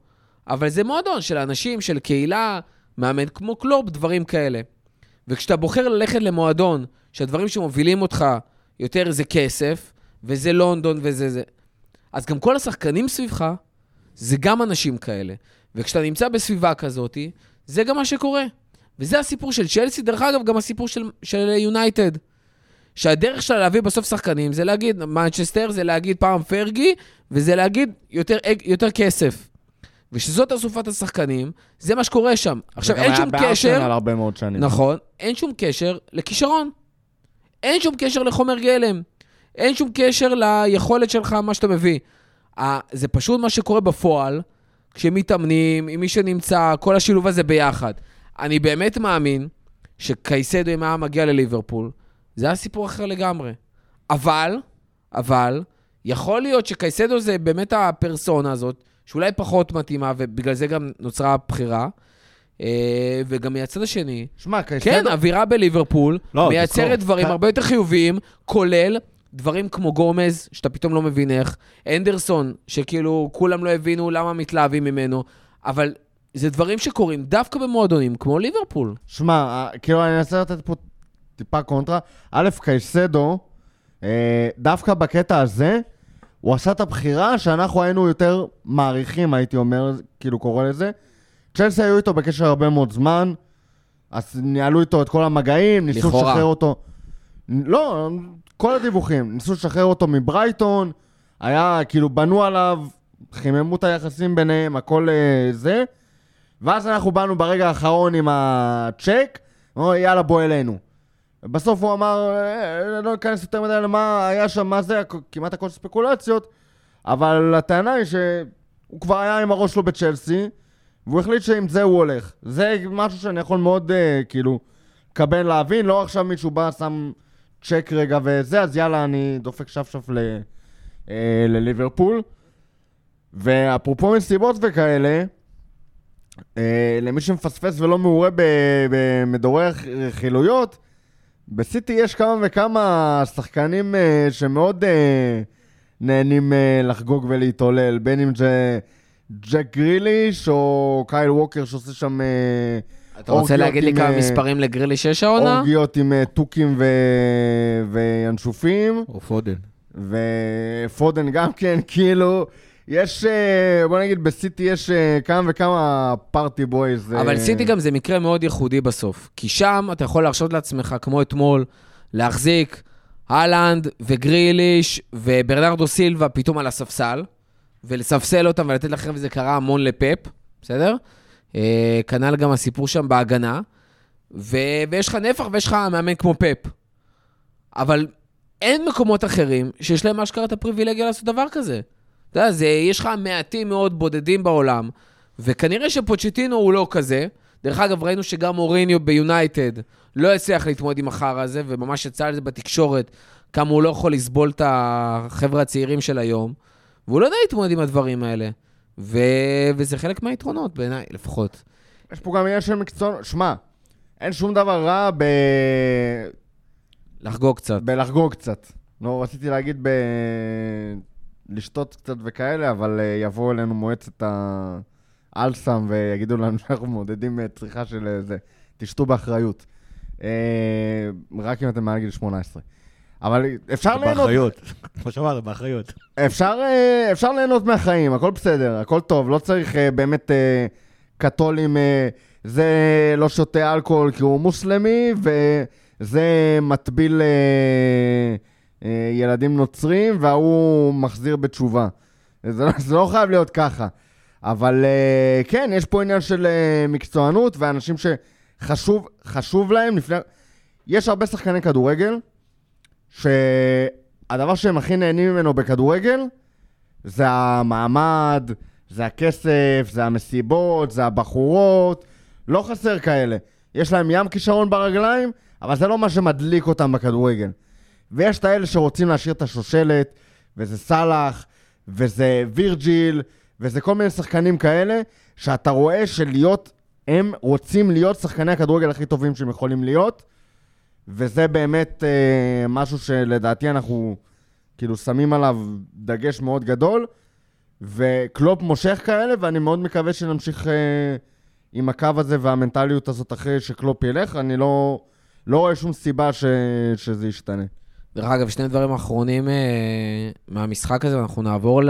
אבל זה מועדון של אנשים, של קהילה, מאמן כמו קלוב, דברים כאלה. וכשאתה בוחר ללכת למועדון, שהדברים שמובילים אותך יותר זה כסף, וזה לונדון וזה זה, אז גם כל השחקנים סביבך, זה גם אנשים כאלה. וכשאתה נמצא בסביבה כזאת, זה גם מה שקורה. וזה הסיפור של צ'לסי, דרך אגב, גם הסיפור של יונייטד. שהדרך שלה להביא בסוף שחקנים זה להגיד, מנצ'סטר זה להגיד פעם פרגי, וזה להגיד יותר, יותר כסף. ושזאת אסופת השחקנים, זה מה שקורה שם. עכשיו, אין שום קשר... זה גם היה בארסנל הרבה מאוד שנים. נכון, אין שום קשר לכישרון. אין שום קשר לחומר גלם. אין שום קשר ליכולת שלך, מה שאתה מביא. זה פשוט מה שקורה בפועל, כשמתאמנים, עם מי שנמצא, כל השילוב הזה ביחד. אני באמת מאמין שקייסדו, אם היה מגיע לליברפול, זה היה סיפור אחר לגמרי. אבל, אבל, יכול להיות שקייסדו זה באמת הפרסונה הזאת, שאולי פחות מתאימה, ובגלל זה גם נוצרה הבחירה. אה, וגם מהצד השני, שמע, קייסדו... כן, אווירה בליברפול לא, מייצרת. דברים אתה- הרבה יותר חיוביים, כולל דברים כמו גומז, שאתה פתאום לא מבין איך, אנדרסון, שכאילו כולם לא הבינו למה מתלהבים ממנו, אבל זה דברים שקורים דווקא במועדונים כמו ליברפול. שמע, אה, כאילו, אני אנסה לתת פה טיפה קונטרה. א', קייסדו, אה, דווקא בקטע הזה, הוא עשה את הבחירה שאנחנו היינו יותר מעריכים, הייתי אומר, כאילו קורא לזה. צ'לסי היו איתו בקשר הרבה מאוד זמן, אז ניהלו איתו את כל המגעים, ניסו. לשחרר אותו. לא, כל הדיווחים, ניסו לשחרר אותו מברייטון, היה, כאילו, בנו עליו, חיממו את היחסים ביניהם, הכל אה, זה. ואז אנחנו באנו ברגע האחרון עם הצ'ק, אמרנו, יאללה, בוא אלינו. בסוף הוא אמר, "אה, לא ניכנס יותר מדי למה היה שם, מה זה, כמעט הכל ספקולציות, אבל הטענה היא שהוא כבר היה עם הראש שלו בצ'לסי, והוא החליט שעם זה הוא הולך. זה משהו שאני יכול מאוד, uh, כאילו, לקבל, להבין, לא עכשיו מישהו בא, שם צ'ק רגע וזה, אז יאללה, אני דופק שף-שף ל, uh, לליברפול. ואפרופו מסיבות וכאלה, uh, למי שמפספס ולא מעורה במדורי רכילויות, בסיטי יש כמה וכמה שחקנים uh, שמאוד uh, נהנים uh, לחגוג ולהתעולל, בין אם זה ג'ק גריליש או קייל ווקר שעושה שם uh, אתה רוצה להגיד לי כמה אה, מספרים לגריליש יש העונה? אורגיות עם uh, תוכים ו... וינשופים, או פודן. ופודן גם כן, כאילו, יש, uh, בוא נגיד, בסיטי יש כמה וכמה פארטי בויז. אבל סיטי גם זה מקרה מאוד ייחודי בסוף. כי שם אתה יכול להרשות לעצמך, כמו אתמול, להחזיק אהלנד וגריליש וברנרדו סילבה פתאום על הספסל, ולספסל אותם ולתת לכם, וזה קרה המון לפפ, בסדר? אה, כנ"ל גם הסיפור שם בהגנה. ו... ויש לך נפח ויש לך מאמן כמו פפ. אבל אין מקומות אחרים שיש להם אשכרה את הפריבילגיה לעשות דבר כזה. אתה יודע, יש לך מעטים מאוד בודדים בעולם, וכנראה שפוצ'טינו הוא לא כזה. דרך אגב, ראינו שגם אוריניו ביונייטד לא הצליח להתמודד עם החרא הזה, וממש יצא על זה בתקשורת, כמה הוא לא יכול לסבול את החבר'ה הצעירים של היום, והוא לא יודע להתמודד עם הדברים האלה. ו... וזה חלק מהיתרונות בעיניי, לפחות. יש פה גם עניין של מקצוע... שמע, אין שום דבר רע ב... לחגוג קצת. בלחגוג קצת. לא, רציתי להגיד ב... לשתות קצת וכאלה, אבל אה, יבואו אלינו מועצת האלסם ויגידו לנו שאנחנו מעודדים אה, צריכה של אה, זה. תשתו באחריות. רק אם אתם מעל גיל 18. אבל אפשר ליהנות, באחריות. כמו שאמרת, באחריות. אפשר, אה, אפשר ליהנות מהחיים, הכל בסדר, הכל טוב, לא צריך אה, באמת אה, קתולים, זה לא שותה אלכוהול כי הוא מוסלמי, וזה מטביל ילדים נוצרים, וההוא מחזיר בתשובה. זה, לא- זה לא חייב להיות ככה. אבל כן, יש פה עניין של מקצוענות, ואנשים שחשוב חשוב להם לפני... יש הרבה שחקני כדורגל, שהדבר שהם הכי נהנים ממנו בכדורגל זה המעמד, זה הכסף, זה המסיבות, זה הבחורות, לא חסר כאלה. יש להם ים כישרון ברגליים, אבל זה לא מה שמדליק אותם בכדורגל. ויש את האלה שרוצים להשאיר את השושלת, וזה סאלח, וזה וירג'יל, וזה כל מיני שחקנים כאלה, שאתה רואה שלהיות, הם רוצים להיות שחקני הכדורגל הכי טובים שהם יכולים להיות, וזה באמת אה, משהו שלדעתי אנחנו כאילו שמים עליו דגש מאוד גדול, וקלופ מושך כאלה, ואני מאוד מקווה שנמשיך אה, עם הקו הזה והמנטליות הזאת אחרי שקלופ ילך, אני לא, לא רואה שום סיבה ש, שזה ישתנה. דרך אגב, שני דברים אחרונים אה, מהמשחק הזה, ואנחנו נעבור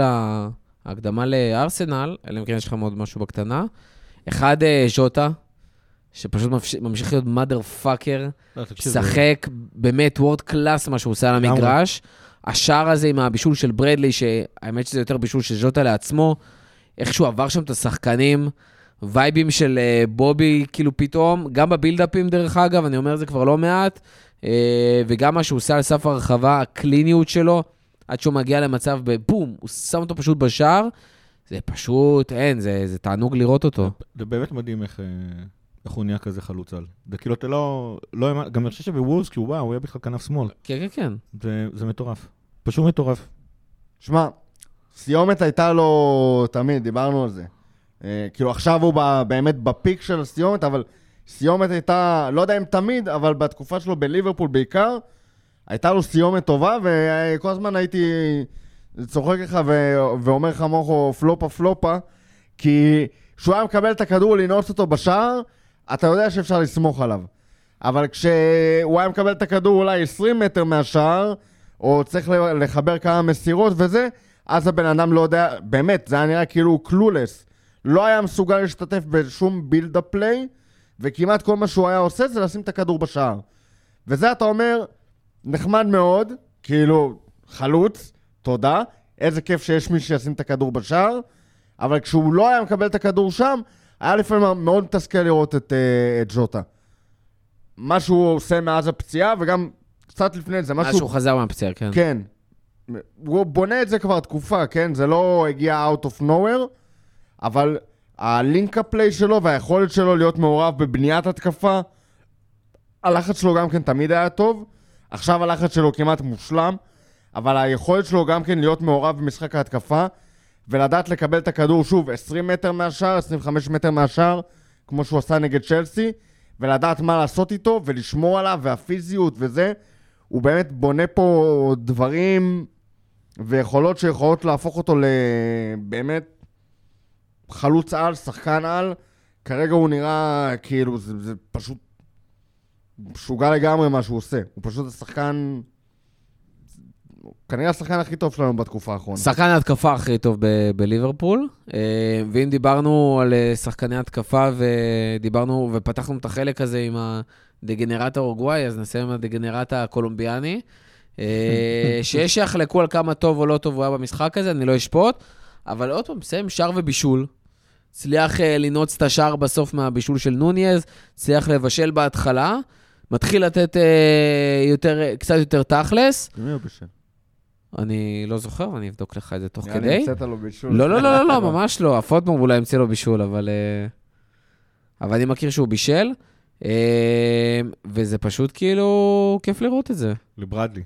להקדמה לארסנל, אלא אם כן יש לכם עוד משהו בקטנה. אחד, אה, ז'וטה, שפשוט ממש- ממשיך להיות mother fucker, לא, שחק באמת וורד קלאס מה שהוא עושה על. המגרש. השער הזה עם הבישול של ברדלי, שהאמת שזה יותר בישול של ז'וטה לעצמו, איך שהוא עבר שם את השחקנים, וייבים של אה, בובי, כאילו פתאום, גם בבילדאפים דרך אגב, אני אומר את זה כבר לא מעט, אה, וגם מה שהוא עושה על סף הרחבה, הקליניות שלו, עד שהוא מגיע למצב בבום, הוא שם אותו פשוט בשער, זה פשוט, אין, זה, זה תענוג לראות אותו. זה באמת מדהים איך, אה, איך הוא נהיה כזה חלוץ על. זה כאילו, אתה לא... לא גם אני חושב שבוולס, כשהוא בא, הוא היה בכלל כנף שמאל. כן, כן, כן. זה, זה מטורף. פשוט מטורף. שמע, סיומת הייתה לו תמיד, דיברנו על זה. אה, כאילו עכשיו הוא ב, באמת בפיק של הסיומת, אבל סיומת הייתה, לא יודע אם תמיד, אבל בתקופה שלו בליברפול בעיקר, הייתה לו סיומת טובה, וכל הזמן הייתי צוחק לך ו, ואומר לך מוחו פלופה פלופה, כי כשהוא היה מקבל את הכדור לנעוץ אותו בשער, אתה יודע שאפשר לסמוך עליו. אבל כשהוא היה מקבל את הכדור אולי 20 מטר מהשער, או צריך לחבר כמה מסירות וזה, אז הבן אדם לא יודע, באמת, זה היה נראה כאילו הוא קלולס. לא היה מסוגל להשתתף בשום בילדה פליי, וכמעט כל מה שהוא היה עושה זה לשים את הכדור בשער. וזה אתה אומר, נחמד מאוד, כאילו, חלוץ, תודה, איזה כיף שיש מי שישים את הכדור בשער, אבל כשהוא לא היה מקבל את הכדור שם, היה לפעמים מאוד מתסכל לראות את, אה, את ג'וטה. מה שהוא עושה מאז הפציעה, וגם קצת לפני זה, מאז משהו... שהוא חזר מהפציעה, כן. כן. הוא בונה את זה כבר תקופה, כן? זה לא הגיע out of nowhere, אבל הלינק הפליי שלו והיכולת שלו להיות מעורב בבניית התקפה, הלחץ שלו גם כן תמיד היה טוב. עכשיו הלחץ שלו כמעט מושלם, אבל היכולת שלו גם כן להיות מעורב במשחק ההתקפה, ולדעת לקבל את הכדור, שוב, 20 מטר מהשער, 25 מטר מהשער, כמו שהוא עשה נגד צ'לסי, ולדעת מה לעשות איתו, ולשמור עליו, והפיזיות וזה, הוא באמת בונה פה דברים ויכולות שיכולות להפוך אותו לבאמת חלוץ על, שחקן על. כרגע הוא נראה כאילו, זה, זה פשוט משוגע לגמרי מה שהוא עושה. הוא פשוט השחקן, כנראה השחקן הכי טוב שלנו בתקופה האחרונה. שחקן ההתקפה הכי טוב ב- בליברפול. אה, ואם דיברנו על אה, שחקני התקפה ודיברנו ופתחנו את החלק הזה עם הדגנרט האורוגוואי, אז נסיים עם הדגנרט הקולומביאני. אה, שיש שיחלקו על כמה טוב או לא טוב הוא היה במשחק הזה, אני לא אשפוט. אבל עוד פעם, מסיים שער ובישול. הצליח לנעוץ את השער בסוף מהבישול של נוניז, הצליח לבשל בהתחלה, מתחיל לתת אה, יותר, קצת יותר תכלס. למי הוא בשל? אני לא זוכר, אני אבדוק לך את זה תוך כדי. המצאת לו בישול. לא, לא, לא, לא, לא, ממש לא. הפוטמור אולי המציא לו בישול, אבל... אה, אבל אני מכיר שהוא בישל, אה, וזה פשוט כאילו כיף לראות את זה. לברדלי.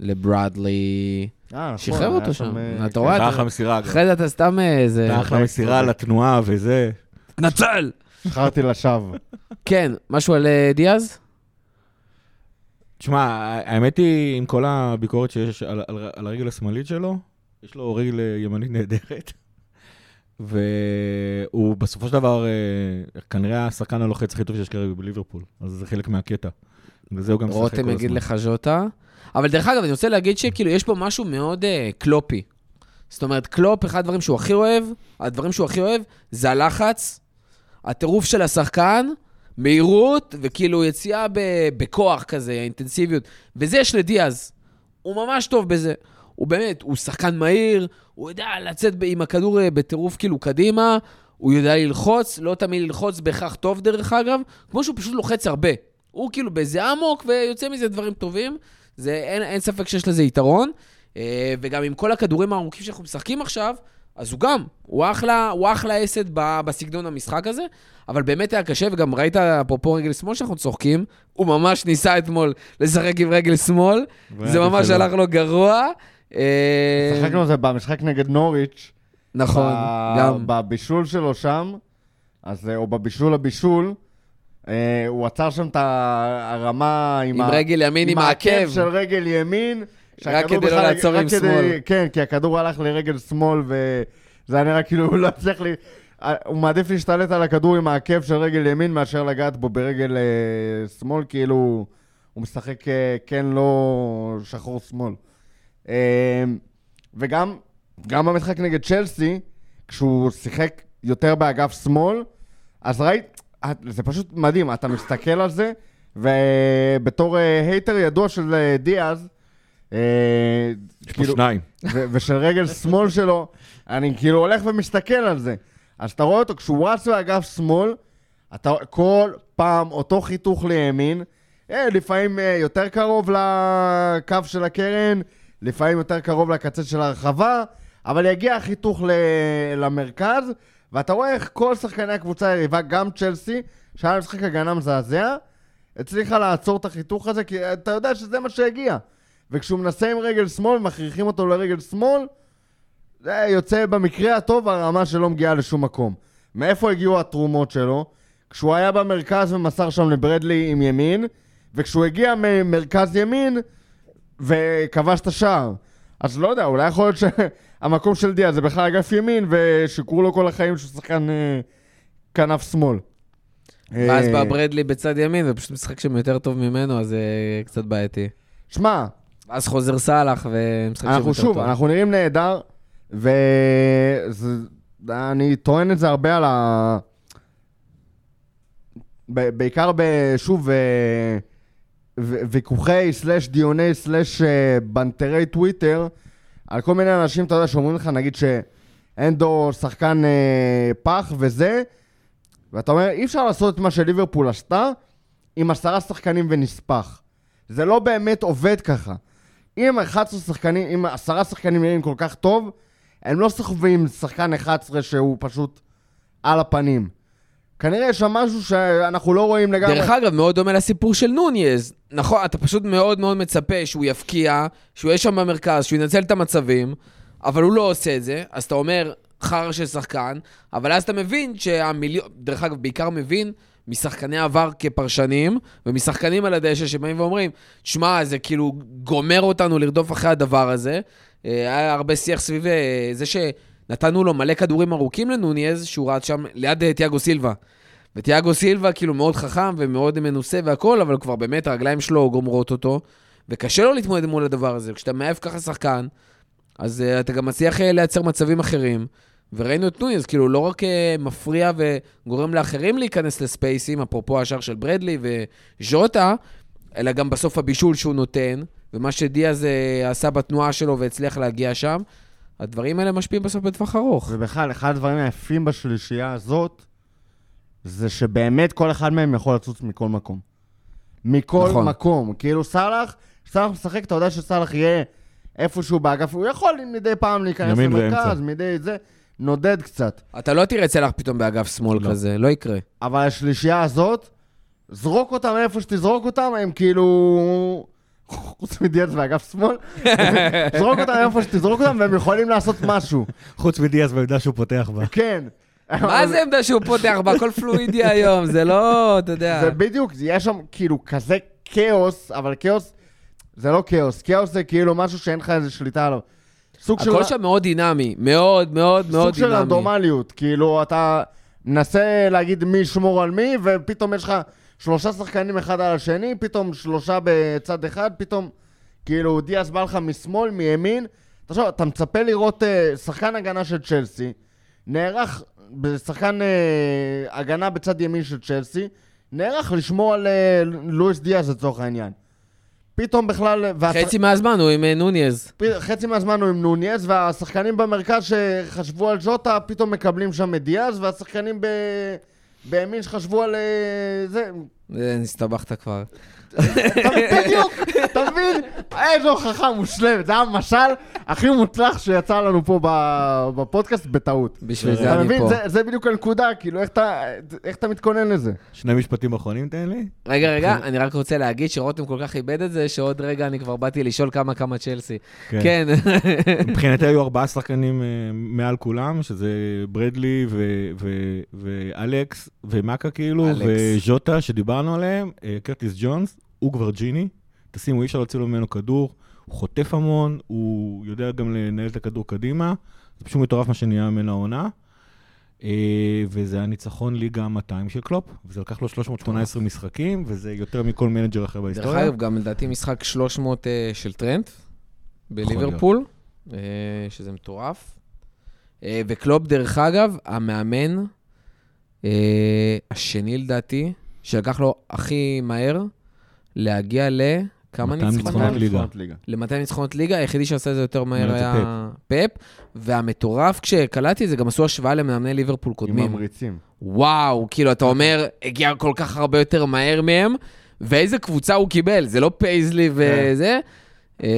לברדלי. אה, נכון, שחרר אותו שם. אתה רואה? הייתה אתה- אחלה מסירה. אחרי זה אתה סתם איזה... אחלה מסירה לתנועה וזה. תנצל! שחררתי לשווא. כן, משהו על דיאז? תשמע, האמת היא, עם כל הביקורת שיש על, על, על הרגל השמאלית שלו, יש לו רגל אה, ימנית נהדרת, והוא בסופו של דבר אה, כנראה השחקן הלוחץ הכי טוב שיש כרגע בליברפול, אז זה חלק מהקטע. וזה הוא גם משחק כל רותם יגיד הזמן. לך ז'וטה. אבל דרך אגב, אני רוצה להגיד שכאילו, יש פה משהו מאוד uh, קלופי. זאת אומרת, קלופ, אחד הדברים שהוא הכי אוהב, הדברים שהוא הכי אוהב, זה הלחץ, הטירוף של השחקן, מהירות, וכאילו יציאה ב- בכוח כזה, האינטנסיביות. וזה יש לדיאז. הוא ממש טוב בזה. הוא באמת, הוא שחקן מהיר, הוא יודע לצאת עם הכדור אה, בטירוף כאילו קדימה, הוא יודע ללחוץ, לא תמיד ללחוץ בהכרח טוב דרך אגב, כמו שהוא פשוט לוחץ הרבה. הוא כאילו באיזה אמוק ויוצא מזה דברים טובים. זה, אין, אין ספק שיש לזה יתרון. אה, וגם עם כל הכדורים הארוכים שאנחנו משחקים עכשיו, אז הוא גם, הוא אחלה, הוא אחלה אסד בסגנון המשחק הזה, אבל באמת היה קשה, וגם ראית, אפרופו רגל שמאל שאנחנו צוחקים, הוא ממש ניסה אתמול לשחק עם רגל שמאל, זה ממש הלך לו גרוע. אה, שיחקנו על זה במשחק נגד נוריץ'. נכון, גם. בבישול שלו שם, אז, אה, או בבישול הבישול, אה, הוא עצר שם את הרמה עם, עם ה- רגל ימין עם העקב. של רגל ימין. שהכדור כדי לא לעצור רק עם שמאל. כן, כי הכדור הלך לרגל שמאל, וזה היה נראה כאילו הוא לא הצליח לי... אה, הוא מעדיף להשתלט על הכדור עם העקב של רגל ימין מאשר לגעת בו ברגל אה, שמאל, כאילו הוא משחק אה, כן לא שחור שמאל. וגם גם במשחק נגד צ'לסי, כשהוא שיחק יותר באגף שמאל, אז ראית, זה פשוט מדהים, אתה מסתכל על זה, ובתור הייטר ידוע של דיאז, יש פה כאילו, שניים. ושל רגל שמאל שלו, אני כאילו הולך ומסתכל על זה. אז אתה רואה אותו, כשהוא רץ באגף שמאל, אתה כל פעם אותו חיתוך לימין, אה, לפעמים אה, יותר קרוב לקו של הקרן, לפעמים יותר קרוב לקצה של הרחבה, אבל יגיע החיתוך ל- למרכז, ואתה רואה איך כל שחקני הקבוצה היריבה, גם צ'לסי, שהיה משחק הגנה מזעזע, הצליחה לעצור את החיתוך הזה, כי אתה יודע שזה מה שהגיע. וכשהוא מנסה עם רגל שמאל, מכריחים אותו לרגל שמאל, זה יוצא במקרה הטוב הרמה שלא מגיעה לשום מקום. מאיפה הגיעו התרומות שלו? כשהוא היה במרכז ומסר שם לברדלי עם ימין, וכשהוא הגיע ממרכז ימין וכבש את השער. אז לא יודע, אולי יכול להיות שהמקום של דיה זה בכלל אגף ימין, ושיקרו לו כל החיים שהוא שחקן אה, כנף שמאל. ואז אה, בא ברדלי בצד ימין, ופשוט משחק שם יותר טוב ממנו, אז זה קצת בעייתי. שמע, אז חוזר סאלח ומשחק שם יותר טוב. אנחנו שוב, אנחנו נראים נהדר, ואני טוען את זה הרבה על ה... ב- בעיקר, ב- שוב, אה, ו- ויכוחי, סלאש דיוני, סלאש אה, בנטרי טוויטר, על כל מיני אנשים, אתה יודע, שאומרים לך, נגיד שאנדו שחקן אה, פח וזה, ואתה אומר, אי אפשר לעשות את מה שליברפול עשתה עם עשרה שחקנים ונספח. זה לא באמת עובד ככה. אם 11 שחקנים, אם עשרה שחקנים נראים כל כך טוב, הם לא סוחבים שחקן 11 שהוא פשוט על הפנים. כנראה יש שם משהו שאנחנו לא רואים לגמרי. דרך אגב, מאוד דומה לסיפור של נוניז. נכון, אתה פשוט מאוד מאוד מצפה שהוא יפקיע, שהוא יהיה שם במרכז, שהוא ינצל את המצבים, אבל הוא לא עושה את זה, אז אתה אומר, חרא של שחקן, אבל אז אתה מבין שהמיליון, דרך אגב, בעיקר מבין משחקני עבר כפרשנים, ומשחקנים על הדשא שבאים ואומרים, שמע, זה כאילו גומר אותנו לרדוף אחרי הדבר הזה. אה, היה הרבה שיח סביב אה, זה שנתנו לו מלא כדורים ארוכים לנוניז, שהוא רץ שם ליד אה, תיאגו סילבה. ותיאגו סילבה כאילו מאוד חכם ומאוד מנוסה והכל, אבל כבר באמת הרגליים שלו גומרות אותו, וקשה לו להתמודד מול הדבר הזה. כשאתה מעיף ככה שחקן, אז אתה גם מצליח לייצר מצבים אחרים. וראינו את נוניז, כאילו לא רק uh, מפריע וגורם לאחרים להיכנס לספייסים, אפרופו השער של ברדלי וז'וטה, אלא גם בסוף הבישול שהוא נותן, ומה שדיאז uh, עשה בתנועה שלו והצליח להגיע שם, הדברים האלה משפיעים בסוף בטווח ארוך. ובכלל, אחד הדברים היפים בשלישייה הזאת, זה שבאמת כל אחד מהם יכול לצוץ מכל מקום. מכל נכון. מקום. כאילו סאלח, סאלח משחק, אתה יודע שסאלח יהיה איפשהו באגף, הוא יכול מדי פעם להיכנס למרכז, ואמצע. מדי זה, נודד קצת. אתה לא תראה צלח פתאום באגף שמאל לא. כזה, לא יקרה. אבל השלישייה הזאת, זרוק אותם איפה שתזרוק אותם, הם כאילו חוץ מדיאס ואגף שמאל, זרוק אותם איפה שתזרוק אותם, והם יכולים לעשות משהו. חוץ מדיאז בעמדה שהוא פותח בה. כן. מה זה עמדה שהוא פותח בה? הכל פלואידי היום, זה לא, אתה יודע. זה בדיוק, יש שם כאילו כזה כאוס, אבל כאוס, זה לא כאוס. כאוס זה כאילו משהו שאין לך איזה שליטה עליו. סוג של... הכל שם מאוד דינמי, מאוד מאוד מאוד סוג של דינמי. רנדומליות, כאילו אתה מנסה להגיד מי ישמור על מי, ופתאום יש לך שלושה שחקנים אחד על השני, פתאום שלושה בצד אחד, פתאום כאילו דיאס בא לך משמאל, מימין. תחשוב, אתה מצפה לראות uh, שחקן הגנה של צ'לסי, נערך, שחקן uh, הגנה בצד ימין של צ'לסי, נערך לשמור על uh, לואיס דיאס לצורך העניין. פתאום בכלל... והשח- חצי מהזמן הוא עם אה, נוניז. פ- חצי מהזמן הוא עם נוניאז, והשחקנים במרכז שחשבו על ז'וטה, פתאום מקבלים שם את דיאז, והשחקנים ב... בימין שחשבו על אה, זה. אה, נסתבכת כבר. אתה- בדיוק, אתה מבין? איזו הוכחה מושלמת, זה היה המשל הכי מוצלח שיצא לנו פה ב- בפודקאסט בטעות. בשביל זה אתה אני מבין? פה. זה- זה בדיוק הנקודה, כאילו, איך אתה- אתה מתכונן לזה? שני משפטים אחרונים תן לי. רגע, רגע, אני רק רוצה להגיד שרותם כל כך איבד את זה, שעוד רגע אני כבר באתי לשאול כמה כמה צ'לסי. כן. מבחינתי היו ארבעה שחקנים אה, מעל כולם, שזה בראדלי ו- ו- ואלכס ומאקה כאילו. וז'וטה שדיברנו עליהם, אה, קרטיס ג'ונס, הוא כבר ג'יני. תשמעו, אי אפשר להוציא לו ממנו כדור, הוא חוטף המון, הוא יודע גם לנהל את הכדור קדימה, זה פשוט מטורף מה שנהיה ממנו העונה. אה, וזה הניצחון ליגה 200 של קלופ, וזה לקח לו 318 משחקים, וזה יותר מכל manager אחר דרך בהיסטוריה. אגב, גם לדעתי משחק 300 אה, של טרנט. בליברפול, אה, שזה מטורף. וקלופ, דרך אגב, המאמן השני לדעתי, שלקח לו הכי מהר להגיע ל... כמה 200 ניצחונות? ליגה. ליגה. ל-200 ניצחונות ליגה, היחידי שעשה את זה יותר מהר היה פפ. והמטורף, כשקלטתי את זה, גם עשו השוואה למאמני ליברפול עם קודמים. ממריצים. וואו, כאילו, אתה אומר, הגיע כל כך הרבה יותר מהר מהם, ואיזה קבוצה הוא קיבל, זה לא פייזלי וזה. אמ,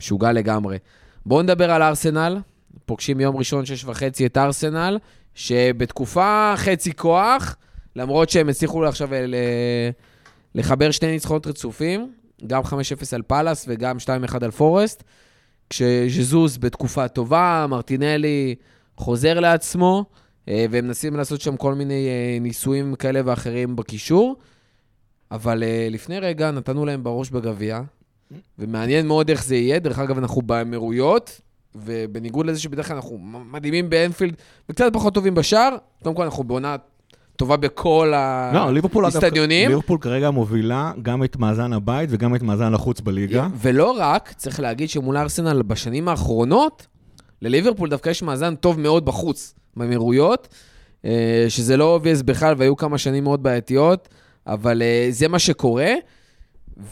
משוגע לגמרי. בואו נדבר על ארסנל. פוגשים יום ראשון, שש וחצי, את ארסנל, שבתקופה חצי כוח, למרות שהם הצליחו עכשיו ל- לחבר שני ניצחונות רצופים, גם 5-0 על פאלאס וגם 2-1 על פורסט, כשז'זוס בתקופה טובה, מרטינלי חוזר לעצמו, אה, והם מנסים לעשות שם כל מיני אה, ניסויים כאלה ואחרים בקישור, אבל אה, לפני רגע נתנו להם בראש בגביע, ומעניין מאוד איך זה יהיה. דרך אגב, אנחנו באמירויות, ובניגוד לזה שבדרך כלל אנחנו מדהימים באנפילד וקצת פחות טובים בשער, קודם כל אנחנו בעונה טובה בכל לא, ליברפול האיצטדיונים. ליברפול כרגע מובילה גם את מאזן הבית וגם את מאזן החוץ בליגה. ולא רק, צריך להגיד שמול ארסנל בשנים האחרונות, לליברפול דווקא יש מאזן טוב מאוד בחוץ, באמירויות, אה, שזה לא obvious בכלל, והיו כמה שנים מאוד בעייתיות, אבל אה, זה מה שקורה.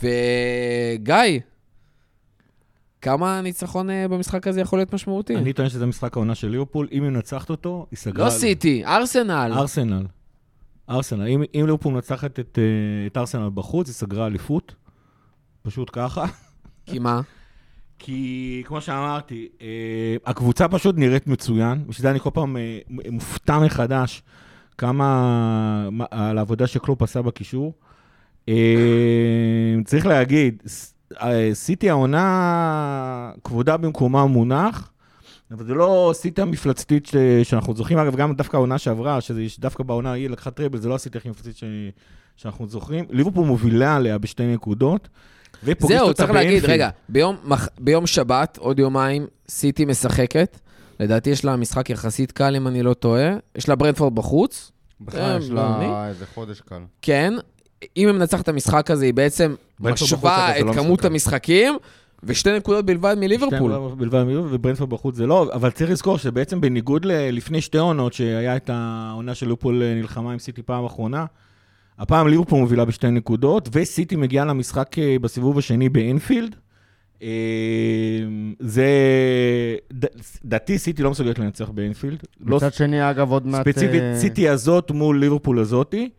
וגיא, כמה ניצחון אה, במשחק הזה יכול להיות משמעותי? אני טוען שזה משחק העונה של ליברפול, אם היא מנצחת אותו, היא סגרה... לא סיטי, ארסנל. ארסנל. ארסנל. אם, אם ליברפול מנצחת את, אה, את ארסנל בחוץ, היא סגרה אליפות. פשוט ככה. כי מה? כי כמו שאמרתי, אה, הקבוצה פשוט נראית מצוין, בשביל זה אני כל פעם אה, מופתע מחדש כמה מה- על העבודה שקלופ עשה בקישור. צריך להגיד, סיטי העונה כבודה במקומה מונח, אבל זה לא סיטי המפלצתית ש- שאנחנו זוכרים, אגב, גם דווקא העונה שעברה, שדווקא בעונה היא לקחה טראבל, זה לא הסיטי הכי מפלצתית ש- שאנחנו זוכרים. ליברפול מובילה עליה בשתי נקודות. ופוגשת זהו, צריך להגיד. רגע, ביום, מח- ביום שבת, עוד יומיים, סיטי משחקת. לדעתי יש לה משחק יחסית קל, אם אני לא טועה. יש לה ברנדפורד בחוץ. בכלל יש אה, מי? לה איזה חודש קל. כן. אם היא מנצחת את המשחק הזה, היא בעצם משווה את לא כמות. המשחקים, ושתי נקודות בלבד מליברפול. שתיים בלבד מליברפול, וברנדפורד בחוץ זה לא, אבל צריך לזכור שבעצם בניגוד לפני שתי עונות, שהיה את העונה של ליברפול אה, נלחמה עם סיטי פעם אחרונה, הפעם ליברפול מובילה בשתי נקודות, וסיטי מגיעה למשחק אה, בסיבוב השני באנפילד. אה, זה, ד- דעתי סיטי לא מסוגלת לנצח באנפילד. לא מצד שני, אגב, עוד מעט... ספציפית סיטי הזאת מול ליברפול הזאתי.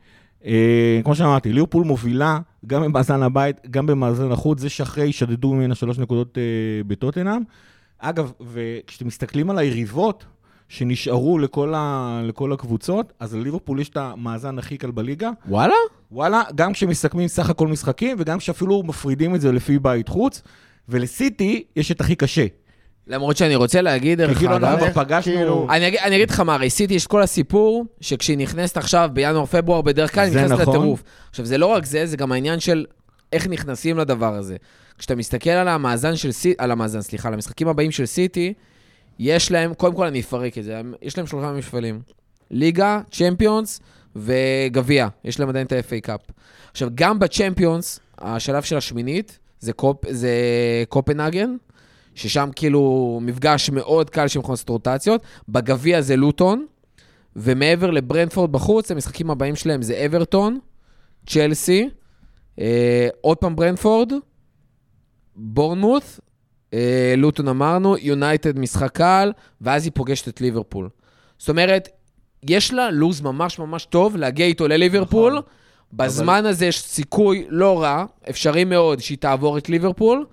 כמו שאמרתי, ליברפול מובילה גם במאזן הבית, גם במאזן החוץ, זה שאחרי שדדו ממנה שלוש נקודות אה, בטוטנאם. אגב, וכשאתם מסתכלים על היריבות שנשארו לכל, ה, לכל הקבוצות, אז לליברפול יש את המאזן הכי קל בליגה. וואלה? וואלה, גם כשמסכמים סך הכל משחקים, וגם כשאפילו מפרידים את זה לפי בית חוץ, ולסיטי יש את הכי קשה. למרות שאני רוצה להגיד, דרך כאילו אנחנו אגב, איך, פגשנו... כאילו- אני אגיד, אני אגיד לך מה, הרי סיטי יש כל הסיפור, שכשהיא נכנסת עכשיו בינואר-פברואר, בדרך כלל היא נכנסת נכון. לטירוף. עכשיו, זה לא רק זה, זה גם העניין של איך נכנסים לדבר הזה. כשאתה מסתכל על המאזן של סיטי, על המאזן, סליחה, על המשחקים הבאים של סיטי, יש להם, קודם כל אני אפרק את זה, יש להם שלושה מפעלים. ליגה, צ'מפיונס וגביע. יש להם עדיין את ה-FA Cup. עכשיו, גם בצ'מפיונס, השלב של השמינית, זה, קופ, זה קופנהגן, ששם כאילו מפגש מאוד קל יכולים לעשות רוטציות. בגביע זה לוטון, ומעבר לברנדפורד בחוץ, המשחקים הבאים שלהם זה אברטון, צ'לסי, אה, עוד פעם ברנדפורד, בורנמוט, אה, לוטון אמרנו, יונייטד משחק קל, ואז היא פוגשת את ליברפול. זאת אומרת, יש לה לו"ז ממש ממש טוב להגיע איתו לליברפול. נכון. בזמן הזה יש סיכוי לא רע, אפשרי מאוד, שהיא תעבור את ליברפול.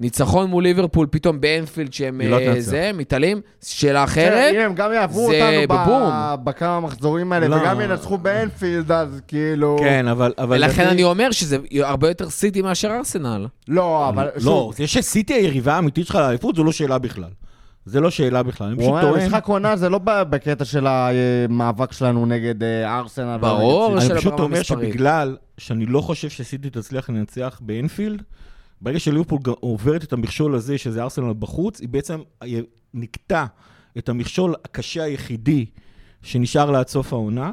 ניצחון מול ליברפול, פתאום באנפילד שהם לא אה. זה, מתעלים, שאלה כן, אחרת. אם הם גם יעברו זה אותנו בבום. בכמה מחזורים האלה, לא. וגם ינצחו באנפילד, אז כאילו... כן, אבל... אבל ולכן לדעתי- אני אומר שזה הרבה יותר סיטי מאשר ארסנל. לא, אבל לא, שוב, זה שסיטי היריבה האמיתית שלך לאליפות, זו לא שאלה בכלל. זה לא שאלה בכלל. אני הוא פשוט אומר, טוען... משחק עונה זה לא בקטע של המאבק שלנו נגד אה, ארסנל. ברור. אני פשוט אומר? שבגלל שאני לא חושב שסיטי תצליח לנצח באנפילד, ברגע שליברפול עוברת את המכשול הזה, שזה ארסנל בחוץ, היא בעצם נקטע את המכשול הקשה היחידי שנשאר לה עד סוף העונה.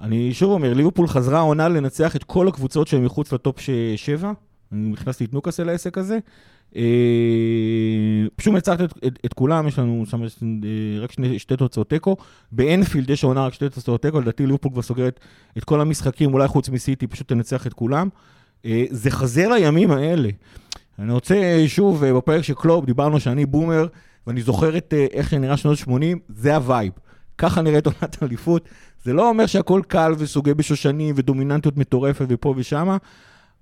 אני שוב אומר, ליברפול חזרה העונה לנצח את כל הקבוצות שהן מחוץ לטופ ש- שבע. אני נכנסתי את נוקאסל לעסק הזה. אה, פשוט מנצחת את, את, את כולם, יש לנו שם אה, רק שני, שתי תוצאות תיקו. באנפילד יש העונה רק שתי תוצאות תיקו, לדעתי ליברפול כבר סוגרת את כל המשחקים, אולי חוץ מסיטי, פשוט תנצח את כולם. אה, זה חזר לימים האלה. אני רוצה, שוב, אה, בפרק של קלופ, דיברנו שאני boomer, ואני זוכר את אה, איך שנראה שנות 80, זה ה vibe. ככה נראית עונת אליפות. זה לא אומר שהכל קל וסוגי בשושנים ודומיננטיות מטורפת ופה ושמה,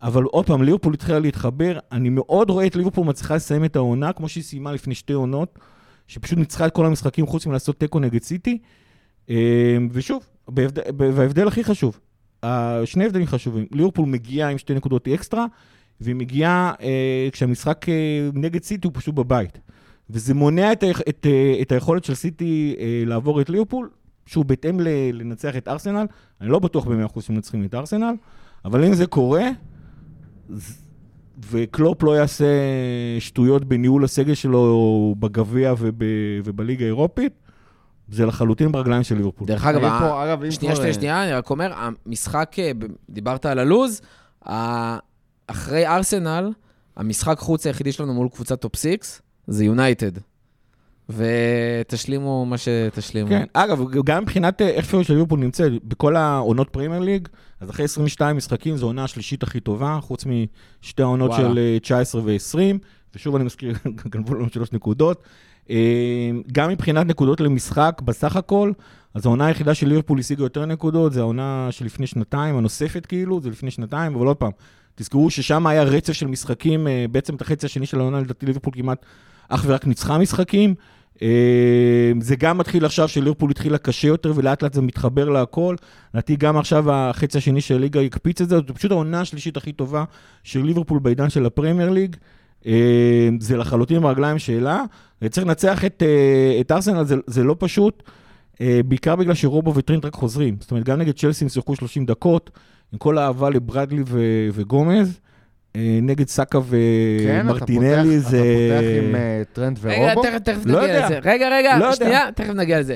אבל עוד פעם, ליברפול התחילה להתחבר. אני מאוד רואה את ליברפול מצליחה לסיים את העונה, כמו שהיא סיימה לפני שתי עונות, שפשוט ניצחה את כל המשחקים חוץ מלעשות תיקו נגד סיטי. אה, ושוב, בהבדל, וההבדל הכי חשוב, אה, שני הבדלים חשובים. ליברפול מגיעה עם שתי נקודות אקסטרה, והיא מגיעה אה, כשהמשחק אה, נגד סיטי הוא פשוט בבית. וזה מונע את, ה- את, אה, את היכולת של סיטי אה, לעבור את ליברפול, שוב, בהתאם ל- לנצח את ארסנל. אני לא בטוח ב-100% שמנצחים את ארסנל, אבל אם זה קורה, ז- וקלופ לא יעשה שטויות בניהול הסגל שלו בגביע וב, ובליגה האירופית, זה לחלוטין ברגליים של ליברפול. דרך אגב, פה, אגב, שנייה, שנייה, אה, שנייה, אני רק אומר, המשחק, אה, דיברת על הלו"ז, אחרי ארסנל, המשחק חוץ היחידי שלנו מול קבוצת top 6 זה יונייטד. ותשלימו מה שתשלימו. כן, אגב, גם מבחינת אה, איפה של ליברפול נמצאת, בכל העונות פרמייר ליג, אז אחרי 22 משחקים זו העונה השלישית הכי טובה, חוץ משתי העונות וואלה. של אה, 19 ו-20, ושוב אני מזכיר, גנבו לנו שלוש נקודות. אה, גם מבחינת נקודות למשחק בסך הכל, אז העונה היחידה של ליברפול השיגה יותר נקודות, זה העונה שלפני שנתיים, הנוספת כאילו, זה לפני שנתיים, אבל עוד פעם, תזכרו ששם היה רצף של משחקים, אה, בעצם את החצי השני של העונה, לדעתי ליברפול כמעט אך ורק ניצחה משחקים. אה, זה גם מתחיל עכשיו שליברפול התחילה קשה יותר ולאט לאט זה מתחבר להכל. לדעתי גם עכשיו החצי השני של הליגה יקפיץ את זה, זו פשוט העונה השלישית הכי טובה של ליברפול בעידן של הפרמייר ליג. אה, זה לחלוטין ברגליים שלה. צריך לנצח את, אה, את ארסנל, זה, זה לא פשוט, אה, בעיקר בגלל שרובו וטרינט רק חוזרים. זאת אומרת, גם נגד צ'לסי הם שיחקו 30 דקות, עם כל האהבה לברדלי ו- וגומז. נגד סאקה כן, אתה פותח- ומרטינלי אתה זה... פותח עם אה, טרנט רגע, ורובו? תכף, לא נגיע. לזה. רגע, רגע, לא. שנייה, תכף נגיע לזה.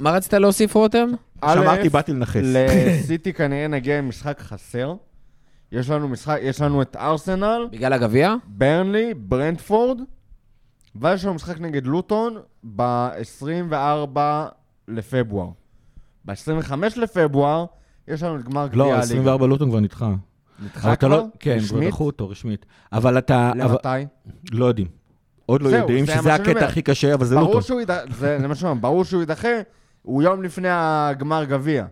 מה רצית להוסיף, רותם? שאמרתי, א', באתי לנכס. לסיטי כנראה נגיע עם משחק חסר. יש לנו משחק, יש לנו את ארסנל, בגלל הגביע? ברנלי, ברנדפורד, ויש לנו משחק נגד לוטון ב-24 לפברואר. ב-25 לפברואר יש לנו את גמר גביע לא, הליגה. 24 לוטון כבר נדחה. נדחה אבל אתה כבר? לא... כן, כבר רשמית? דחו אותו רשמית. אבל אתה... אבל- למתי? לא יודעים. עוד לא זהו, יודעים זה שזה הקטע. הכי קשה, אבל זה לא ברור טוב. שהוא יידחה, זה זה מה שאומרים, ברור שהוא יידחה, הוא יום לפני הגמר גביע.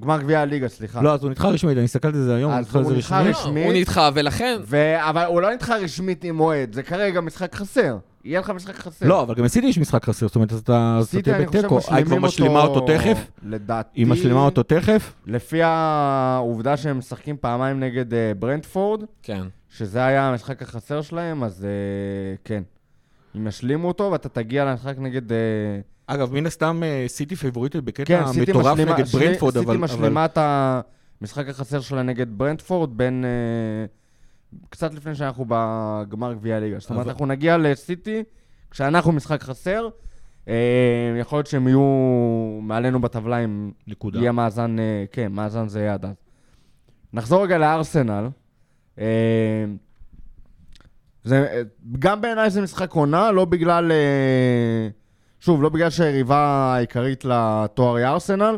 גמר גביע הליגה, סליחה. לא, אז הוא נדחה רשמית, אני הסתכלתי על זה היום, הוא אז נדחה על הוא זה נדחה רשמית. רשמית. הוא נדחה, ולכן... ו... אבל הוא לא נדחה רשמית עם מועד, זה כרגע משחק חסר. יהיה לך משחק חסר. לא, אבל גם לסיטי יש משחק חסר, זאת אומרת, אז אתה תהיה אני חושב, בתיקו. אה, היא כבר משלימים משלימה אותו תכף? לדעתי... היא משלימה אותו תכף? לפי העובדה שהם משחקים פעמיים נגד אה, ברנדפורד, כן. שזה היה המשחק החסר שלהם, אז אה, כן. אם ישלימו אותו ואתה תגיע למשחק נגד... אגב, מן הסתם אה, סיטי פייבוריטית בקטע כן, מטורף משלימה, נגד ברנדפורד, אבל... סיטי משלימה את המשחק החסר שלה נגד ברנדפורד בין... אה, קצת לפני שאנחנו בגמר גביע הליגה. זאת אומרת, אנחנו נגיע לסיטי כשאנחנו משחק חסר. אה, יכול להיות שהם יהיו מעלינו בטבלה אם נקודה. יהיה מאזן, כן, מאזן זה יהיה עד אז. נחזור רגע לארסנל. זה, גם בעיניי זה משחק עונה, לא בגלל... אה, שוב, לא בגלל שהיריבה העיקרית לתואר היא ארסנל,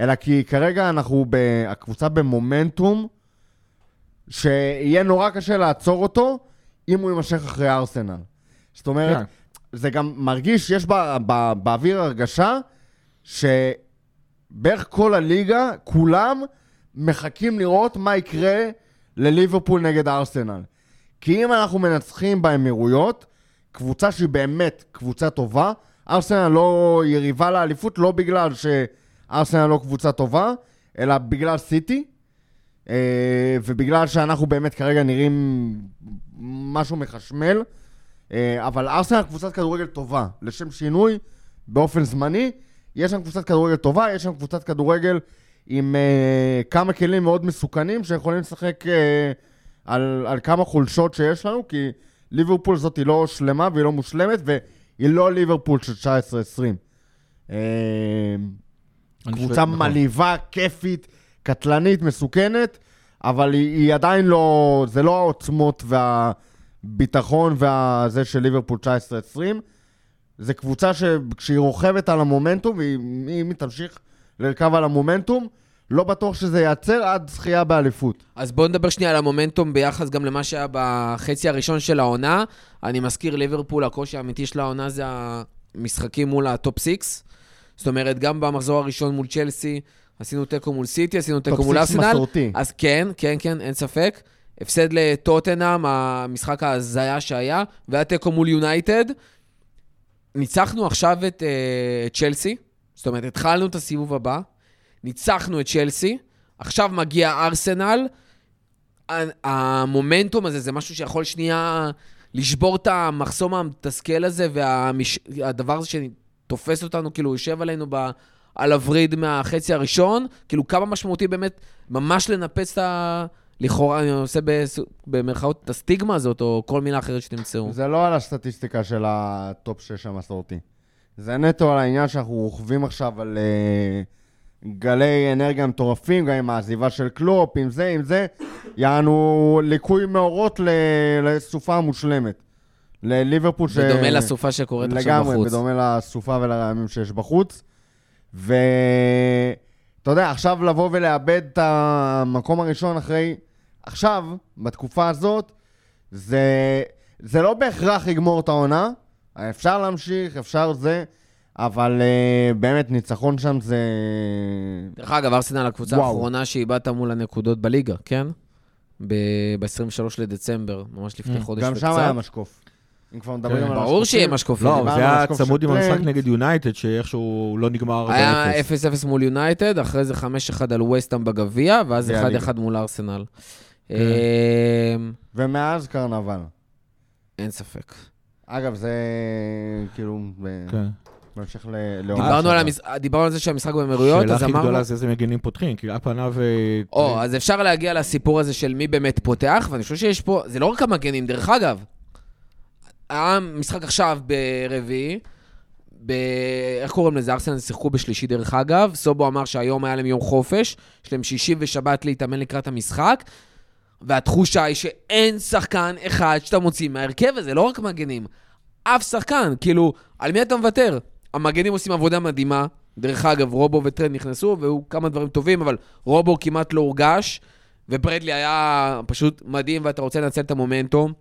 אלא כי כרגע אנחנו, ב, הקבוצה במומנטום, שיהיה נורא קשה לעצור אותו, אם הוא יימשך אחרי ארסנל. זאת אומרת, כן. זה גם מרגיש, יש בא, בא, באוויר הרגשה שבערך כל הליגה, כולם מחכים לראות מה יקרה לליברפול נגד ארסנל. כי אם אנחנו מנצחים באמירויות, קבוצה שהיא באמת קבוצה טובה, ארסנל לא יריבה לאליפות, לא בגלל שארסנל לא קבוצה טובה, אלא בגלל סיטי, אה, ובגלל שאנחנו באמת כרגע נראים משהו מחשמל. אה, אבל ארסנל קבוצת כדורגל טובה, לשם שינוי, באופן זמני. יש שם קבוצת כדורגל טובה, יש שם קבוצת כדורגל עם uh, כמה כלים מאוד מסוכנים שיכולים לשחק על, על כמה חולשות שיש לנו, כי ליברפול זאת היא לא שלמה והיא לא מושלמת, והיא לא ליברפול של 19-20. Uh, אני קבוצה נכון. מלהיבה, כיפית, קטלנית, מסוכנת, אבל היא, היא עדיין לא, זה לא העוצמות והביטחון והזה של ליברפול 19-20. זה קבוצה שכשהיא רוכבת על המומנטום, ואם אם היא תמשיך לרכב על המומנטום, לא בטוח שזה ייעצר עד זכייה באליפות. אז בואו נדבר שנייה על המומנטום ביחס גם למה שהיה בחצי הראשון של העונה. אני מזכיר, ליברפול, הקושי האמיתי של העונה זה המשחקים מול ה top 6. זאת אומרת, גם במחזור הראשון מול צ'לסי, עשינו תיקו מול סיטי, עשינו תיקו מול top six ארסנל. מסורתי. אז כן, כן, כן, אין ספק. הפסד לטוטנאם, המשחק ההזיה שהיה, והיה תיקו מול יונייטד. ניצחנו עכשיו את את צ'לסי, זאת אומרת, התחלנו את הסיבוב הבא, ניצחנו את צ'לסי, עכשיו מגיע ארסנל. המומנטום הזה זה משהו שיכול שנייה לשבור את המחסום המתסכל הזה, והדבר הזה שתופס אותנו, כאילו, יושב עלינו ב... על הווריד מהחצי הראשון, כאילו כמה משמעותי באמת ממש לנפץ את ה... לכאורה, אני עושה במרכאות את הסטיגמה הזאת, או כל מילה אחרת שתמצאו. זה לא על הסטטיסטיקה של ה top 6 המסורתי. זה נטו על העניין שאנחנו רוכבים עכשיו על אה, גלי אנרגיה מטורפים, גם עם העזיבה של קלופ, עם זה, עם זה. יענו ליקוי מאורות לסופה המושלמת. לליברפול ש... בדומה לסופה שקורית עכשיו לגמרי, בחוץ. בדומה לסופה ולרעמים שיש בחוץ. ואתה יודע, עכשיו לבוא ולאבד את המקום הראשון אחרי... עכשיו, בתקופה הזאת, זה, זה לא בהכרח יגמור את העונה. אפשר להמשיך, אפשר זה, אבל uh, באמת, ניצחון שם זה... דרך אגב, ארסנל הקבוצה וואו. האחרונה שאיבדת מול הנקודות בליגה, כן? ב-23 לדצמבר, ממש לפני Mm, חודש גם וקצת. שם היה משקוף. אם כבר מדברים כן, על ברור שיהיה משקופים. לא, זה היה משקוף צמוד עם המשחק. נגד יונייטד, שאיכשהו לא נגמר 4-0. היה 0-0 מול יונייטד, אחרי זה 5-1 על וסטאם בגביע, ואז גביע הליגה. 1-1 מול ארסנל. כן. אמ, ומאז קרנבל. אין ספק. אגב, זה כאילו... ב- כן. בהמשך ל... לעונה דיברנו על. המש- דיברנו על זה שהמשחק באמירויות, השאלה אז הכי אמרנו... גדולה זה איזה מגנים פותחים, כי על פניו... אה, או, אז אפשר להגיע לסיפור הזה של מי באמת פותח, ואני חושב שיש פה, זה לא רק המגנים, דרך אגב. היה משחק עכשיו ברביעי, ב... איך קוראים לזה? ארסנל שיחקו בשלישי דרך אגב. סובו אמר שהיום היה להם יום חופש, יש להם שישי ושבת להתאמן לקראת המשחק, והתחושה היא שאין שחקן אחד שאתה מוציא מההרכב הזה, לא רק מגנים. אף שחקן, כאילו, על מי אתה מוותר? המגנים עושים עבודה מדהימה. דרך אגב, רובו וטרנד נכנסו, והיו כמה דברים טובים, אבל רובו כמעט לא הורגש, וברדלי היה פשוט מדהים, ואתה רוצה לנצל את המומנטום.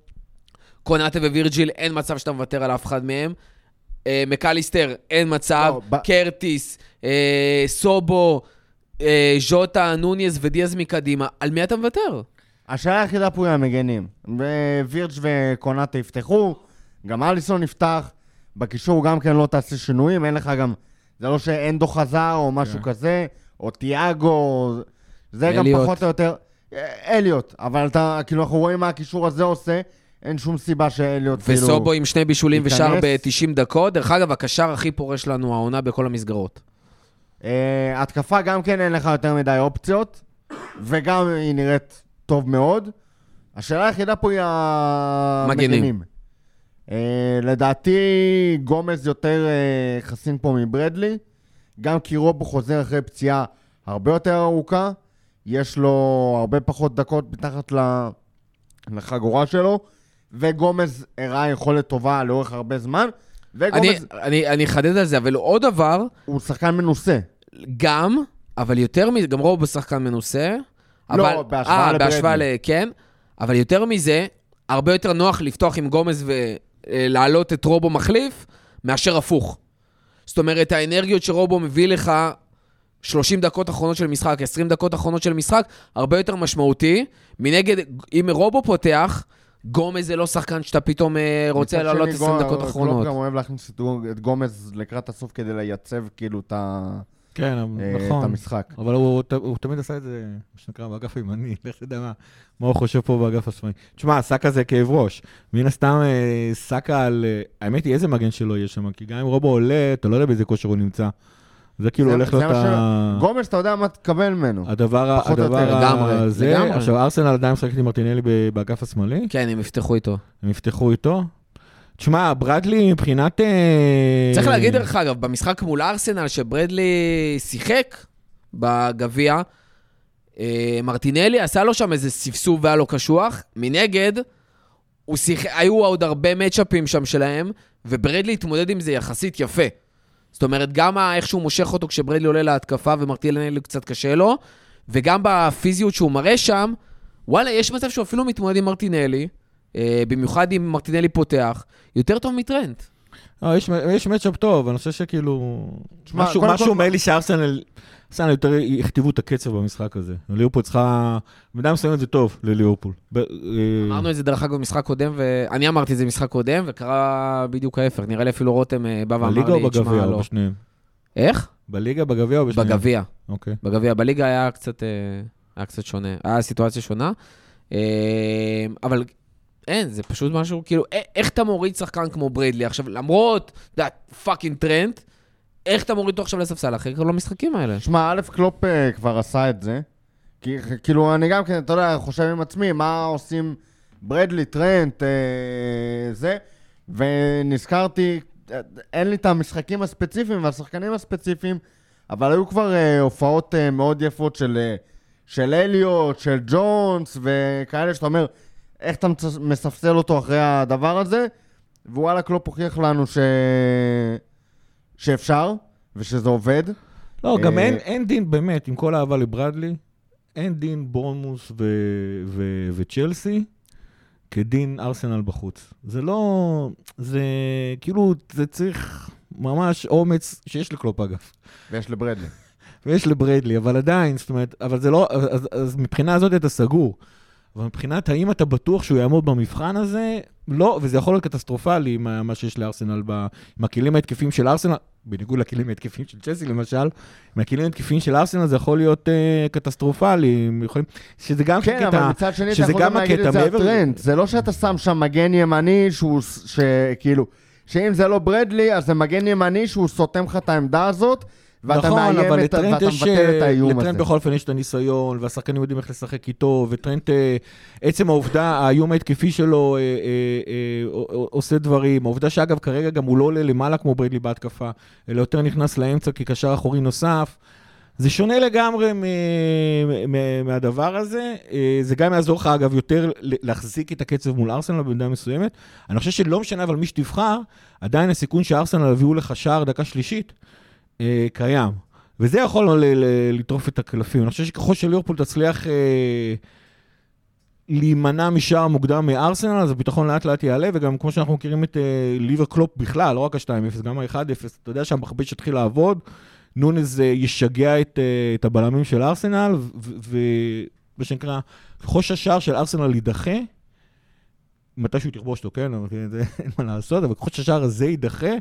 קונאטה ווירג'יל, אין מצב שאתה מוותר על אף אחד מהם. אה, מקליסטר, אין מצב. לא, קרטיס, אה, סובו, אה, ז'וטה, נוניז ודיאז מקדימה. על מי אתה מוותר? השאלה היחידה פה היא המגנים. ווירג' וקונאטה יפתחו, גם אליסון נפתח, בקישור גם כן לא תעשה שינויים, אין לך גם, זה לא שאנדו חזר או משהו כן. כזה, או תיאגו, זה גם אליוט. פחות או יותר, אה, אליוט, אבל אתה, כאילו, אנחנו רואים מה הקישור הזה עושה, אין שום סיבה שאליוט, כאילו... וסובו עם שני בישולים ושער ייכנס. ב-90 דקות. דרך אגב, הקשר הכי פורש לנו העונה בכל המסגרות. אה, התקפה גם כן אין לך יותר מדי אופציות, וגם היא נראית טוב מאוד. השאלה היחידה פה היא מגנים. אה, לדעתי גומז יותר אה, חסין פה מברדלי, גם כי רובו חוזר אחרי פציעה הרבה יותר ארוכה, יש לו הרבה פחות דקות מתחת לחגורה שלו, וגומז הראה יכולת טובה לאורך הרבה זמן, וגומז אני אחדד על זה, אבל עוד דבר, הוא שחקן מנוסה. גם, אבל יותר מזה, גם רובו שחקן מנוסה. לא, אבל- בהשוואה אה, לברדלי. בהשוואה ל... כן. אבל יותר מזה, הרבה יותר נוח לפתוח עם גומז ולהעלות את רובו מחליף, מאשר הפוך. זאת אומרת, האנרגיות שרובו מביא לך 30 דקות אחרונות של משחק, 20 דקות אחרונות של משחק, הרבה יותר משמעותי. מנגד, אם רובו פותח, גומז זה לא שחקן שאתה פתאום אה, רוצה לעלות שני, 20 גו- דקות קלופ אחרונות. גם אוהב להכניס את גומז לקראת הסוף כדי לייצב כאילו את ה- כן, אה, את נכון. המשחק. אבל הוא, ת- הוא תמיד עשה את זה, מה שנקרא, באגף הימני, לך תדע מה, מה הוא חושב פה באגף השמאלי. תשמע, סאקה זה כאב ראש. מן הסתם, אה, סאקה על... אה, האמת היא, איזה מגן שלו יש שם, כי גם אם רובו עולה, אתה לא יודע באיזה כושר הוא נמצא. זה כאילו זה- הולך מה ה... גומז, אתה יודע מה תקבל ממנו. הדבר, הדבר יותר, לגמרי, הזה, לגמרי. עכשיו ארסנל עדיין משחקת עם מרטינלי ב- באגף השמאלי, כן, הם יפתחו איתו. הם יפתחו איתו. תשמע, ברדלי מבחינת... אה, צריך להגיד, דרך אגב, במשחק מול ארסנל, שברדלי שיחק בגביע, אה, מרטינלי עשה לו שם איזה ספסוף והיה לו קשוח. מנגד, שיח... היו עוד הרבה מצ'אפים שם שלהם, וברדלי התמודד עם זה יחסית יפה. זאת אומרת, גם איך שהוא מושך אותו כשברדלי עולה להתקפה ומרטינלי קצת קשה לו, וגם בפיזיות שהוא מראה שם, וואלה, יש מצב שהוא אפילו מתמודד עם מרטינלי, במיוחד אם מרטינלי פותח, יותר טוב מטרנט. לא, יש, יש מצ'אפ טוב, אני חושב שכאילו... תשמע, משהו, משהו כל- אומר לי שארסנל ארסנל יותר יכתבו את הקצב במשחק הזה. ליברפול צריכה... במידה מסוימת זה טוב לליברפול. ב- אה, אמרנו את זה דרך אגב במשחק קודם, ואני אמרתי את זה במשחק קודם, וקרה בדיוק ההפך. נראה לי אפילו רותם אה, בא ואמר בליגה או לי, תשמע, בגביע או לא. בשניהם? איך? בליגה, בגביע או בשניהם? בגביע. אוקיי. בגביע. בליגה היה קצת, אה, היה קצת שונה. היה סיטואציה שונה. אה, אבל אין, זה פשוט משהו, כאילו, איך אתה מוריד שחקן כמו ברדלי? עכשיו, למרות, אתה יודע, פאקינג טרנד, איך אתה מוריד אותו עכשיו לספסל אחרי כל המשחקים האלה? שמע, א', קלופ אה, כבר עשה את זה. כי כאילו, אני גם כן, אתה יודע, חושב עם עצמי, מה עושים ברדלי, טרנט, אה, זה, ונזכרתי, אה, אין לי את המשחקים הספציפיים והשחקנים הספציפיים, אבל היו כבר אה, הופעות אה, מאוד יפות של, אה, של אליוט, של ג'ונס, וכאלה שאתה אומר, איך אתה מספסל אותו אחרי הדבר הזה? ווואלה, קלופ הוכיח לנו ש... שאפשר, ושזה עובד. לא, גם אה, אין, אין דין, באמת, עם כל האהבה לברדלי, אין דין בורנמוס ו- ו- וצ'לסי נגד ארסנל בחוץ. זה לא... זה כאילו, זה צריך ממש אומץ שיש לקלופ אגב. ויש לברדלי. ויש לברדלי, אבל עדיין, זאת אומרת, אבל זה לא, אז, אז מבחינה הזאת אתה סגור. אבל מבחינת האם אתה בטוח שהוא יעמוד במבחן הזה, לא, וזה יכול להיות קטסטרופלי, מה, מה שיש לארסנל, ב, עם הכלים ההתקפיים של ארסנל, בניגוד לכלים ההתקפיים של צ'לסי למשל, עם הכלים ההתקפיים של ארסנל זה יכול להיות אה, קטסטרופלי, יכולים, שזה גם כן, אבל מצד שני, אתה שזה יכול גם להגיד את זה על טרנט. זה לא שאתה שם שם מגן ימני שהוא, שכאילו, שאם זה לא ברדלי, אז זה מגן ימני שהוא סותם לך את העמדה הזאת, ואתה נכון, מאיים אבל את לטרנט ואתה יש... מבטל את האיום לטרנט הזה. בכל אופן יש את הניסיון, והשחקנים יודעים איך לשחק איתו, וטרנט, אה, עצם העובדה, האיום ההתקפי שלו אה, אה, עושה דברים. העובדה שאגב, כרגע גם הוא לא עולה למעלה כמו ברדלי בהתקפה, אלא יותר נכנס לאמצע כקשר אחורי נוסף. זה שונה לגמרי מ- מ- מהדבר הזה. זה גם יעזור לך, אגב, יותר להחזיק את הקצב מול ארסנל במידה מסוימת. אני חושב שלא משנה אבל מי שתבחר, עדיין הסיכון שארסנל יביאו לך שער דקה שלישית אה, קיים. וזה יכול ל- ל- לטרוף את הקלפים. אני חושב שככל שליברפול תצליח אה, להימנע משער מוקדם מארסנל, אז הביטחון לאט לאט יעלה, וגם כמו שאנחנו מכירים את אה, ליבר קלופ בכלל, לא רק ה-2-0, גם ה-1-0, אתה יודע שהמכבש יתחיל לעבוד, נונז אה, ישגע את, אה, את הבלמים של ארסנל, ומה שנקרא, ככל שהשער של ארסנל יידחה, מתישהו תכבוש אותו, כן? אבל זה אין מה לעשות, אבל ככל שהשער הזה יידחה,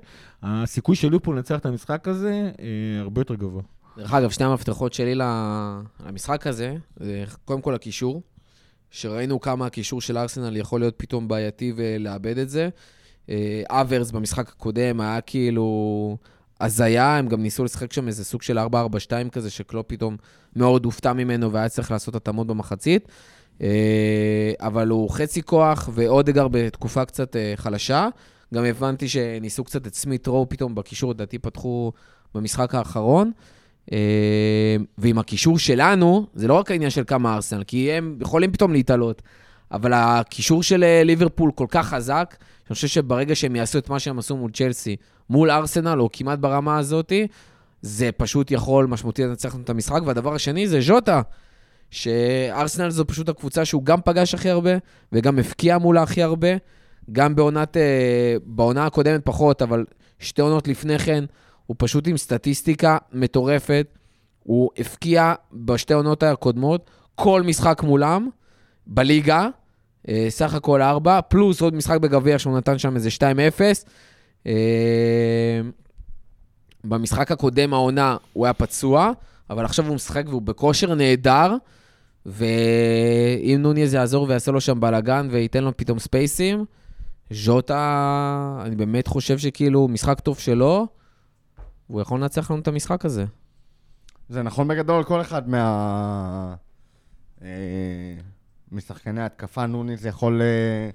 הסיכוי של ליברפול לנצח את המשחק הזה אה, הרבה יותר גבוה. דרך אגב, שני המפתחות שלי למשחק הזה, זה קודם כל הקישור, שראינו כמה הקישור של ארסנל יכול להיות פתאום בעייתי ולאבד את זה. אה, אברס במשחק הקודם היה כאילו הזיה, הם גם ניסו לשחק שם איזה סוג של 4-4-2 כזה, שקלופ פתאום מאוד הופתע ממנו והיה צריך לעשות התאמות במחצית. אה, אבל הוא חצי כוח ואודגר בתקופה קצת אה, חלשה. גם הבנתי שניסו קצת את סמית רו פתאום בקישור, לדעתי פתחו במשחק האחרון. אה, ועם הקישור שלנו, זה לא רק העניין של כמה ארסנל, כי הם יכולים פתאום להתעלות, אבל הקישור של ליברפול כל כך חזק, שאני חושב שברגע שהם יעשו את מה שהם עשו מול צ'לסי, מול ארסנל, או כמעט ברמה הזאת, זה פשוט יכול משמעותית לנצח את המשחק. והדבר השני זה ז'וטה, שארסנל זו פשוט הקבוצה שהוא גם פגש הכי הרבה, וגם הפקיע מולה הכי הרבה. גם בעונת, אה, בעונה הקודמת פחות, אבל שתי עונות לפני כן, הוא פשוט עם סטטיסטיקה מטורפת. הוא הפקיע בשתי עונות הקודמות כל משחק מולם בליגה, אה, סך הכל ארבע, פלוס עוד משחק בגביע שהוא נתן שם איזה 2-0. אה, במשחק הקודם העונה הוא היה פצוע, אבל עכשיו הוא משחק והוא בכושר נהדר, ואם נוניז יעזור ויעשה לו שם בלאגן וייתן לו פתאום ספייסים, ז'וטה, אני באמת חושב שכאילו משחק טוב שלו, הוא יכול לנצח לנו את המשחק הזה. זה נכון בגדול, כל אחד מה... אה, משחקני התקפה, נוניס יכול, אה,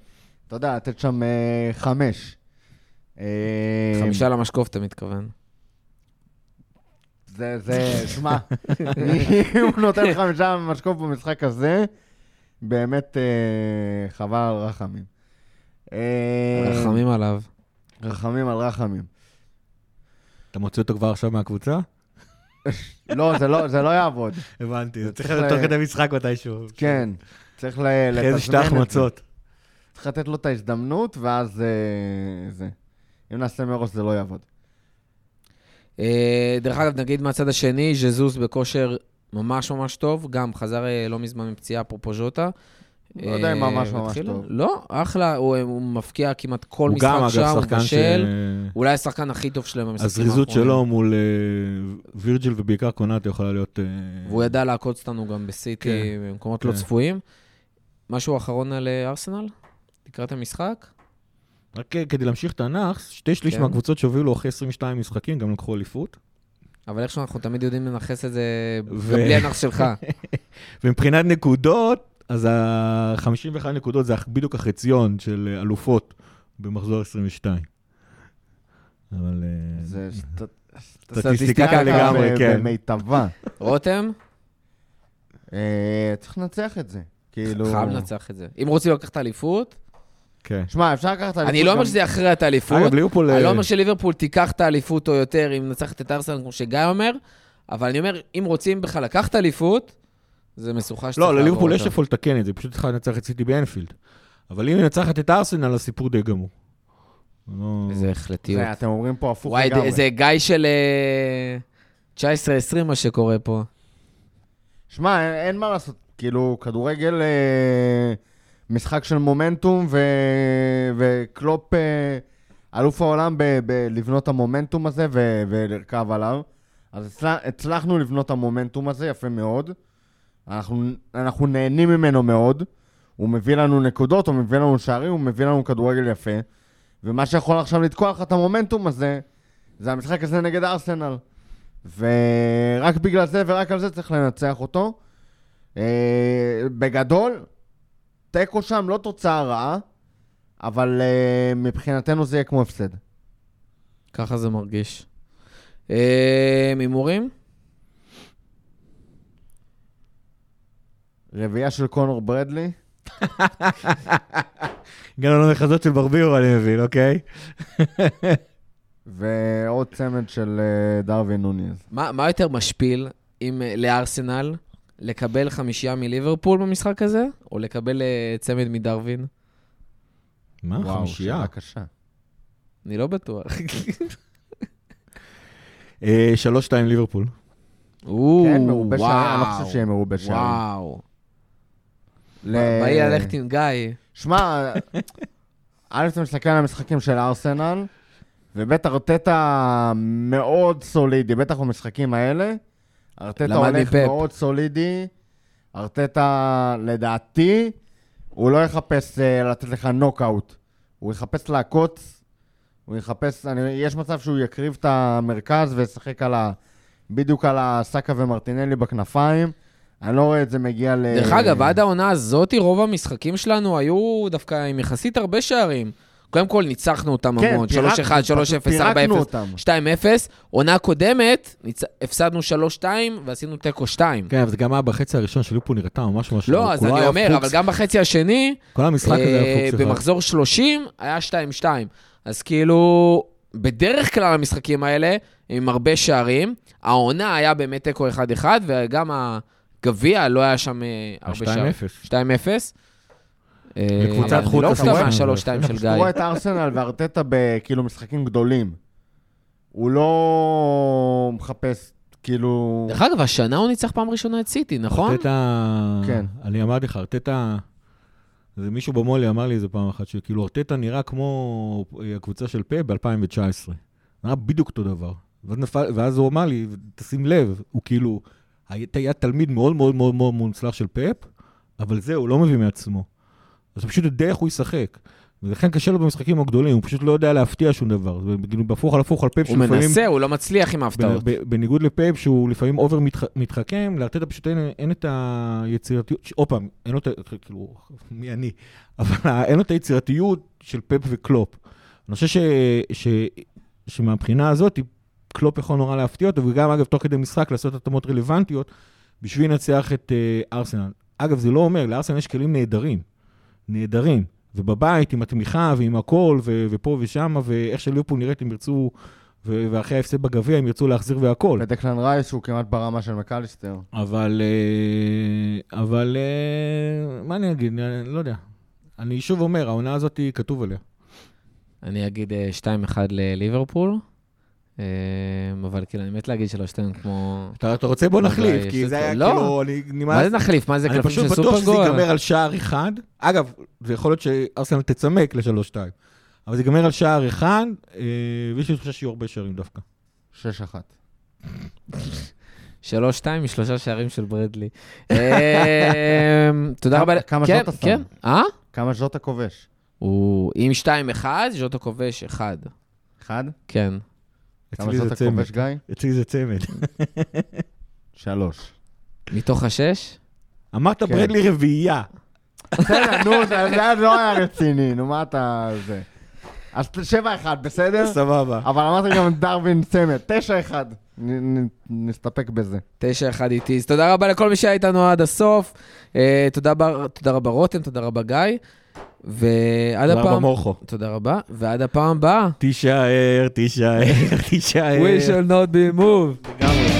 אתה יודע, לתת שם אה, חמש. אה, חמישה למשקוף, אתה מתכוון. זה, זה, שמע, אם הוא נותן חמישה משקוף במשחק הזה, באמת אה, חבל על רחמים. אה, רחמים עליו. רחמים על רחמים. אתה מוציא אותו כבר עכשיו מהקבוצה? לא, זה לא, זה לא יעבוד. הבנתי, זה צריך להיות תוך כדי משחק מתישהו. כן, צריך איזה שתי לתזמן את זה. החמצות. צריך לתת לו את ההזדמנות, ואז אה, זה. אם נעשה מראש זה לא יעבוד. אה, דרך אגב, נגיד מהצד השני, ז'זוס בכושר ממש ממש טוב, גם חזר אה, לא מזמן מפציעה, אפרופו ז'וטה. לא יודע אם אה, ממש ממש טוב. לא, אחלה, הוא, הוא מפקיע כמעט כל הוא גם, משחק אגב, שם, הוא שחקן ש... בשל. אולי השחקן הכי טוב שלהם במשחקים הזריזות האחרונים. שלו מול וירג'יל ובעיקר קונאטה יכולה להיות... והוא ידע לעקוץ אותנו גם בסיטי, כן. במקומות לא כן. צפויים. משהו אחרון על ארסנל? לקראת המשחק? רק אה, כדי להמשיך את הנאחס, שתי שליש כן. מהקבוצות שהובילו אחרי 22 משחקים גם לקחו אליפות. אבל איכשהו אנחנו תמיד יודעים לנכס את זה ו- גם בלי הנח שלך. ומבחינת נקודות, אז ה-51 נקודות זה בדיוק החציון של אה, אלופות במחזור 22. אבל... אה, זה סט- סטטיסטיקה לגמרי, כן. במיטבה. רותם, צריך לנצח את זה. כאילו... חייב לנצח את זה. אם רוצים לקחת את האליפות, כן. שמע, אפשר לקחת את אני האליפות לא אומר גם- שזה יכריע את האליפות. אגב, ליברפול... אני לא אה, אומר שליברפול תיקח את האליפות או יותר אם מנצחת את ארסנל, כמו שגיא אומר, אבל אני אומר, אם רוצים בכלל לקחת אליפות, זה משוכה שצריך לא, לליברפול לעבור יש אותה. איפה לתקן את זה, פשוט צריכה לנצח את סיטי באנפילד. אבל אם היא מנצחת את ארסנל, הסיפור די גמור. לא- איזה החלטיות. זה, אתם אומרים פה הפוך וואי, לגמרי. זה גיא של אה, 19-20 מה שקורה פה. שמע, אין, אין מה לעשות. כאילו, כדורגל, אה, משחק של מומנטום, ו... וקלופ אה, אלוף העולם ב- בלבנות המומנטום הזה ו... ולרכב עליו. אז הצל... הצלחנו לבנות המומנטום הזה יפה מאוד. אנחנו, אנחנו נהנים ממנו מאוד. הוא מביא לנו נקודות, הוא מביא לנו שערים, הוא מביא לנו כדורגל יפה. ומה שיכול עכשיו לתקוע לך את המומנטום הזה, זה המשחק הזה נגד ארסנל. ורק בגלל זה ורק על זה צריך לנצח אותו. אה, בגדול, תיקו שם לא תוצאה רעה, אבל אה, מבחינתנו זה יהיה כמו הפסד. ככה זה מרגיש. אה, הימורים? רביעייה של קונור ברדלי, הגענו למחזות של ברבירו, אני מבין, אוקיי? ועוד צמד של אה, דרווין נוניז. מה מה יותר משפיל אם לארסנל לקבל חמישייה מליברפול במשחק הזה, או לקבל אה, צמד מדרווין? מה, וואו, חמישייה? שאלה קשה. אני לא בטוח. אה, שלוש, שתיים ליברפול. או, כן, מרובה שערים, אני לא וואו, חושב שיהיה מרובה שערים. וואו. ל- באי ללכת עם גיא. שמע, א', אתה מסתכל על המשחקים של ארסנל, ובית ארטטה מאוד סולידי, בטח במשחקים האלה. ארטטה הולך מפפ. מאוד סולידי. ארטטה, לדעתי, הוא לא יחפש אה, לתת לך נוקאוט. הוא יחפש לעקוץ, הוא יחפש, אני, יש מצב שהוא יקריב את המרכז וישחק על ה... בדיוק על הסאקה ומרטינלי בכנפיים. אני לא רואה את זה מגיע ל... דרך אגב, עד העונה הזאת, רוב המשחקים שלנו היו דווקא עם יחסית הרבה שערים. קודם כל, ניצחנו אותם כן, המון, 3-1, 3-0, 4-0, פירקנו אותם. 2-0. עונה קודמת, ניצ... הפסדנו 3-2 ועשינו תיקו 2. כן, אבל זה גם היה בחצי הראשון של ליברפול נראתה ממש ממש... לא, אז אני אומר, פוקס. אבל גם בחצי השני, כל המשחק הזה אה, היה פוקס אחד. במחזור 30 היה 2-2. אז כאילו, בדרך כלל המשחקים האלה, עם הרבה שערים, העונה היה באמת תיקו 1-1, וגם הגביע לא היה שם אה, הרבה שערים. 2-0. 2-0. אה, לקבוצת אבל אני חוץ לא רואה? מה-3-2 של אתה רואה גיא. את ארסנל וארטטה בכאילו משחקים גדולים. הוא לא מחפש, כאילו... דרך אגב, השנה הוא ניצח פעם ראשונה את סיטי, נכון? ארטטה... כן. אני אמרתי לך, ארטטה... זה מישהו במו"לי אמר לי איזה פעם אחת, שכאילו ארטטה נראה כמו הקבוצה של פאפ ב-2019. נראה בדיוק אותו דבר. ואז, נפל, ואז הוא אמר לי, תשים לב, הוא כאילו, היה, היה תלמיד מאוד מאוד מאוד מאוד מוצלח של פאפ, אבל זהו, הוא לא מביא מעצמו. הוא פשוט יודע איך הוא ישחק. ולכן קשה לו במשחקים הגדולים, הוא פשוט לא יודע להפתיע שום דבר. זה בהפוך על הפוך על פפ, הוא מנסה, הוא לא מצליח עם ההפתעות. בניגוד לפפ, שהוא לפעמים over מתח- מתחכם, לארטטה פשוט אין, אין את היצירתיות, עוד פעם, אין לו את ה... כאילו, מי אני? אבל אין לו את היצירתיות של פפ וקלופ. אני חושב ש, ש, שמהבחינה הזאת, קלופ יכול נורא להפתיע אותו, וגם, אגב, תוך כדי משחק לעשות התאמות רלוונטיות, בשביל לנצח את אה, ארסנל. אגב, זה לא אומר, לארסנל יש כלים נהדרים. נהדרים. ובבית, עם התמיכה ועם הכל, ו- ופה ושם, ואיך שליברפול נראית, הם ירצו, ו- ואחרי ההפסד בגביע, הם ירצו להחזיר והכל. ודקלן רייס הוא כמעט ברמה של מקליסטר. אבל, אה, אבל, אה, מה אני אגיד? אני לא יודע. אני שוב אומר, העונה הזאת היא כתוב עליה. אני אגיד אה, 2-1 לליברפול, אה, אבל כאילו, אני מת להגיד 3-2 כמו... אתה, אתה רוצה בוא נחליף, כי זה. היה לא. כאילו, אני נמאס. מה זה נחליף? מה זה אני קלפים פשוט של בטוח סופר שזה גול? ייגמר על שער אחד. אגב, זה יכול להיות שארסנל תצמק לשלוש-שתיים. אבל זה ייגמר על שער אחד, אה, ויש לי תחושה שיהיו הרבה שערים דווקא. 6-1. 3-2 משלושה שערים של ברדלי. אה, תודה רבה. כמה כן, ז'וטה שם? כן. אה? כמה ז'וטה כובש? הוא עם 2-1, ז'וטו כובש 1. אחד? כן. אצלי זה צמד. כובש, גיא? אצלי זה צמד. שלוש. מתוך השש? אמרת כן. ברדלי רביעייה. בסדר, נו, זה לא היה רציני, נו, מה אתה... זה. אז 7-1, בסדר? סבבה. אבל אמרת גם דרווין צמד, 9-1. נ- נ- נסתפק בזה. 9-1 איתי. אז תודה רבה לכל מי שהיה איתנו עד הסוף. אה, תודה רבה רותם, תודה רבה גיא. ועד הפעם... מורכו. תודה רבה. ועד הפעם הבאה. תישאר, תישאר, תישאר. We shall not be moved.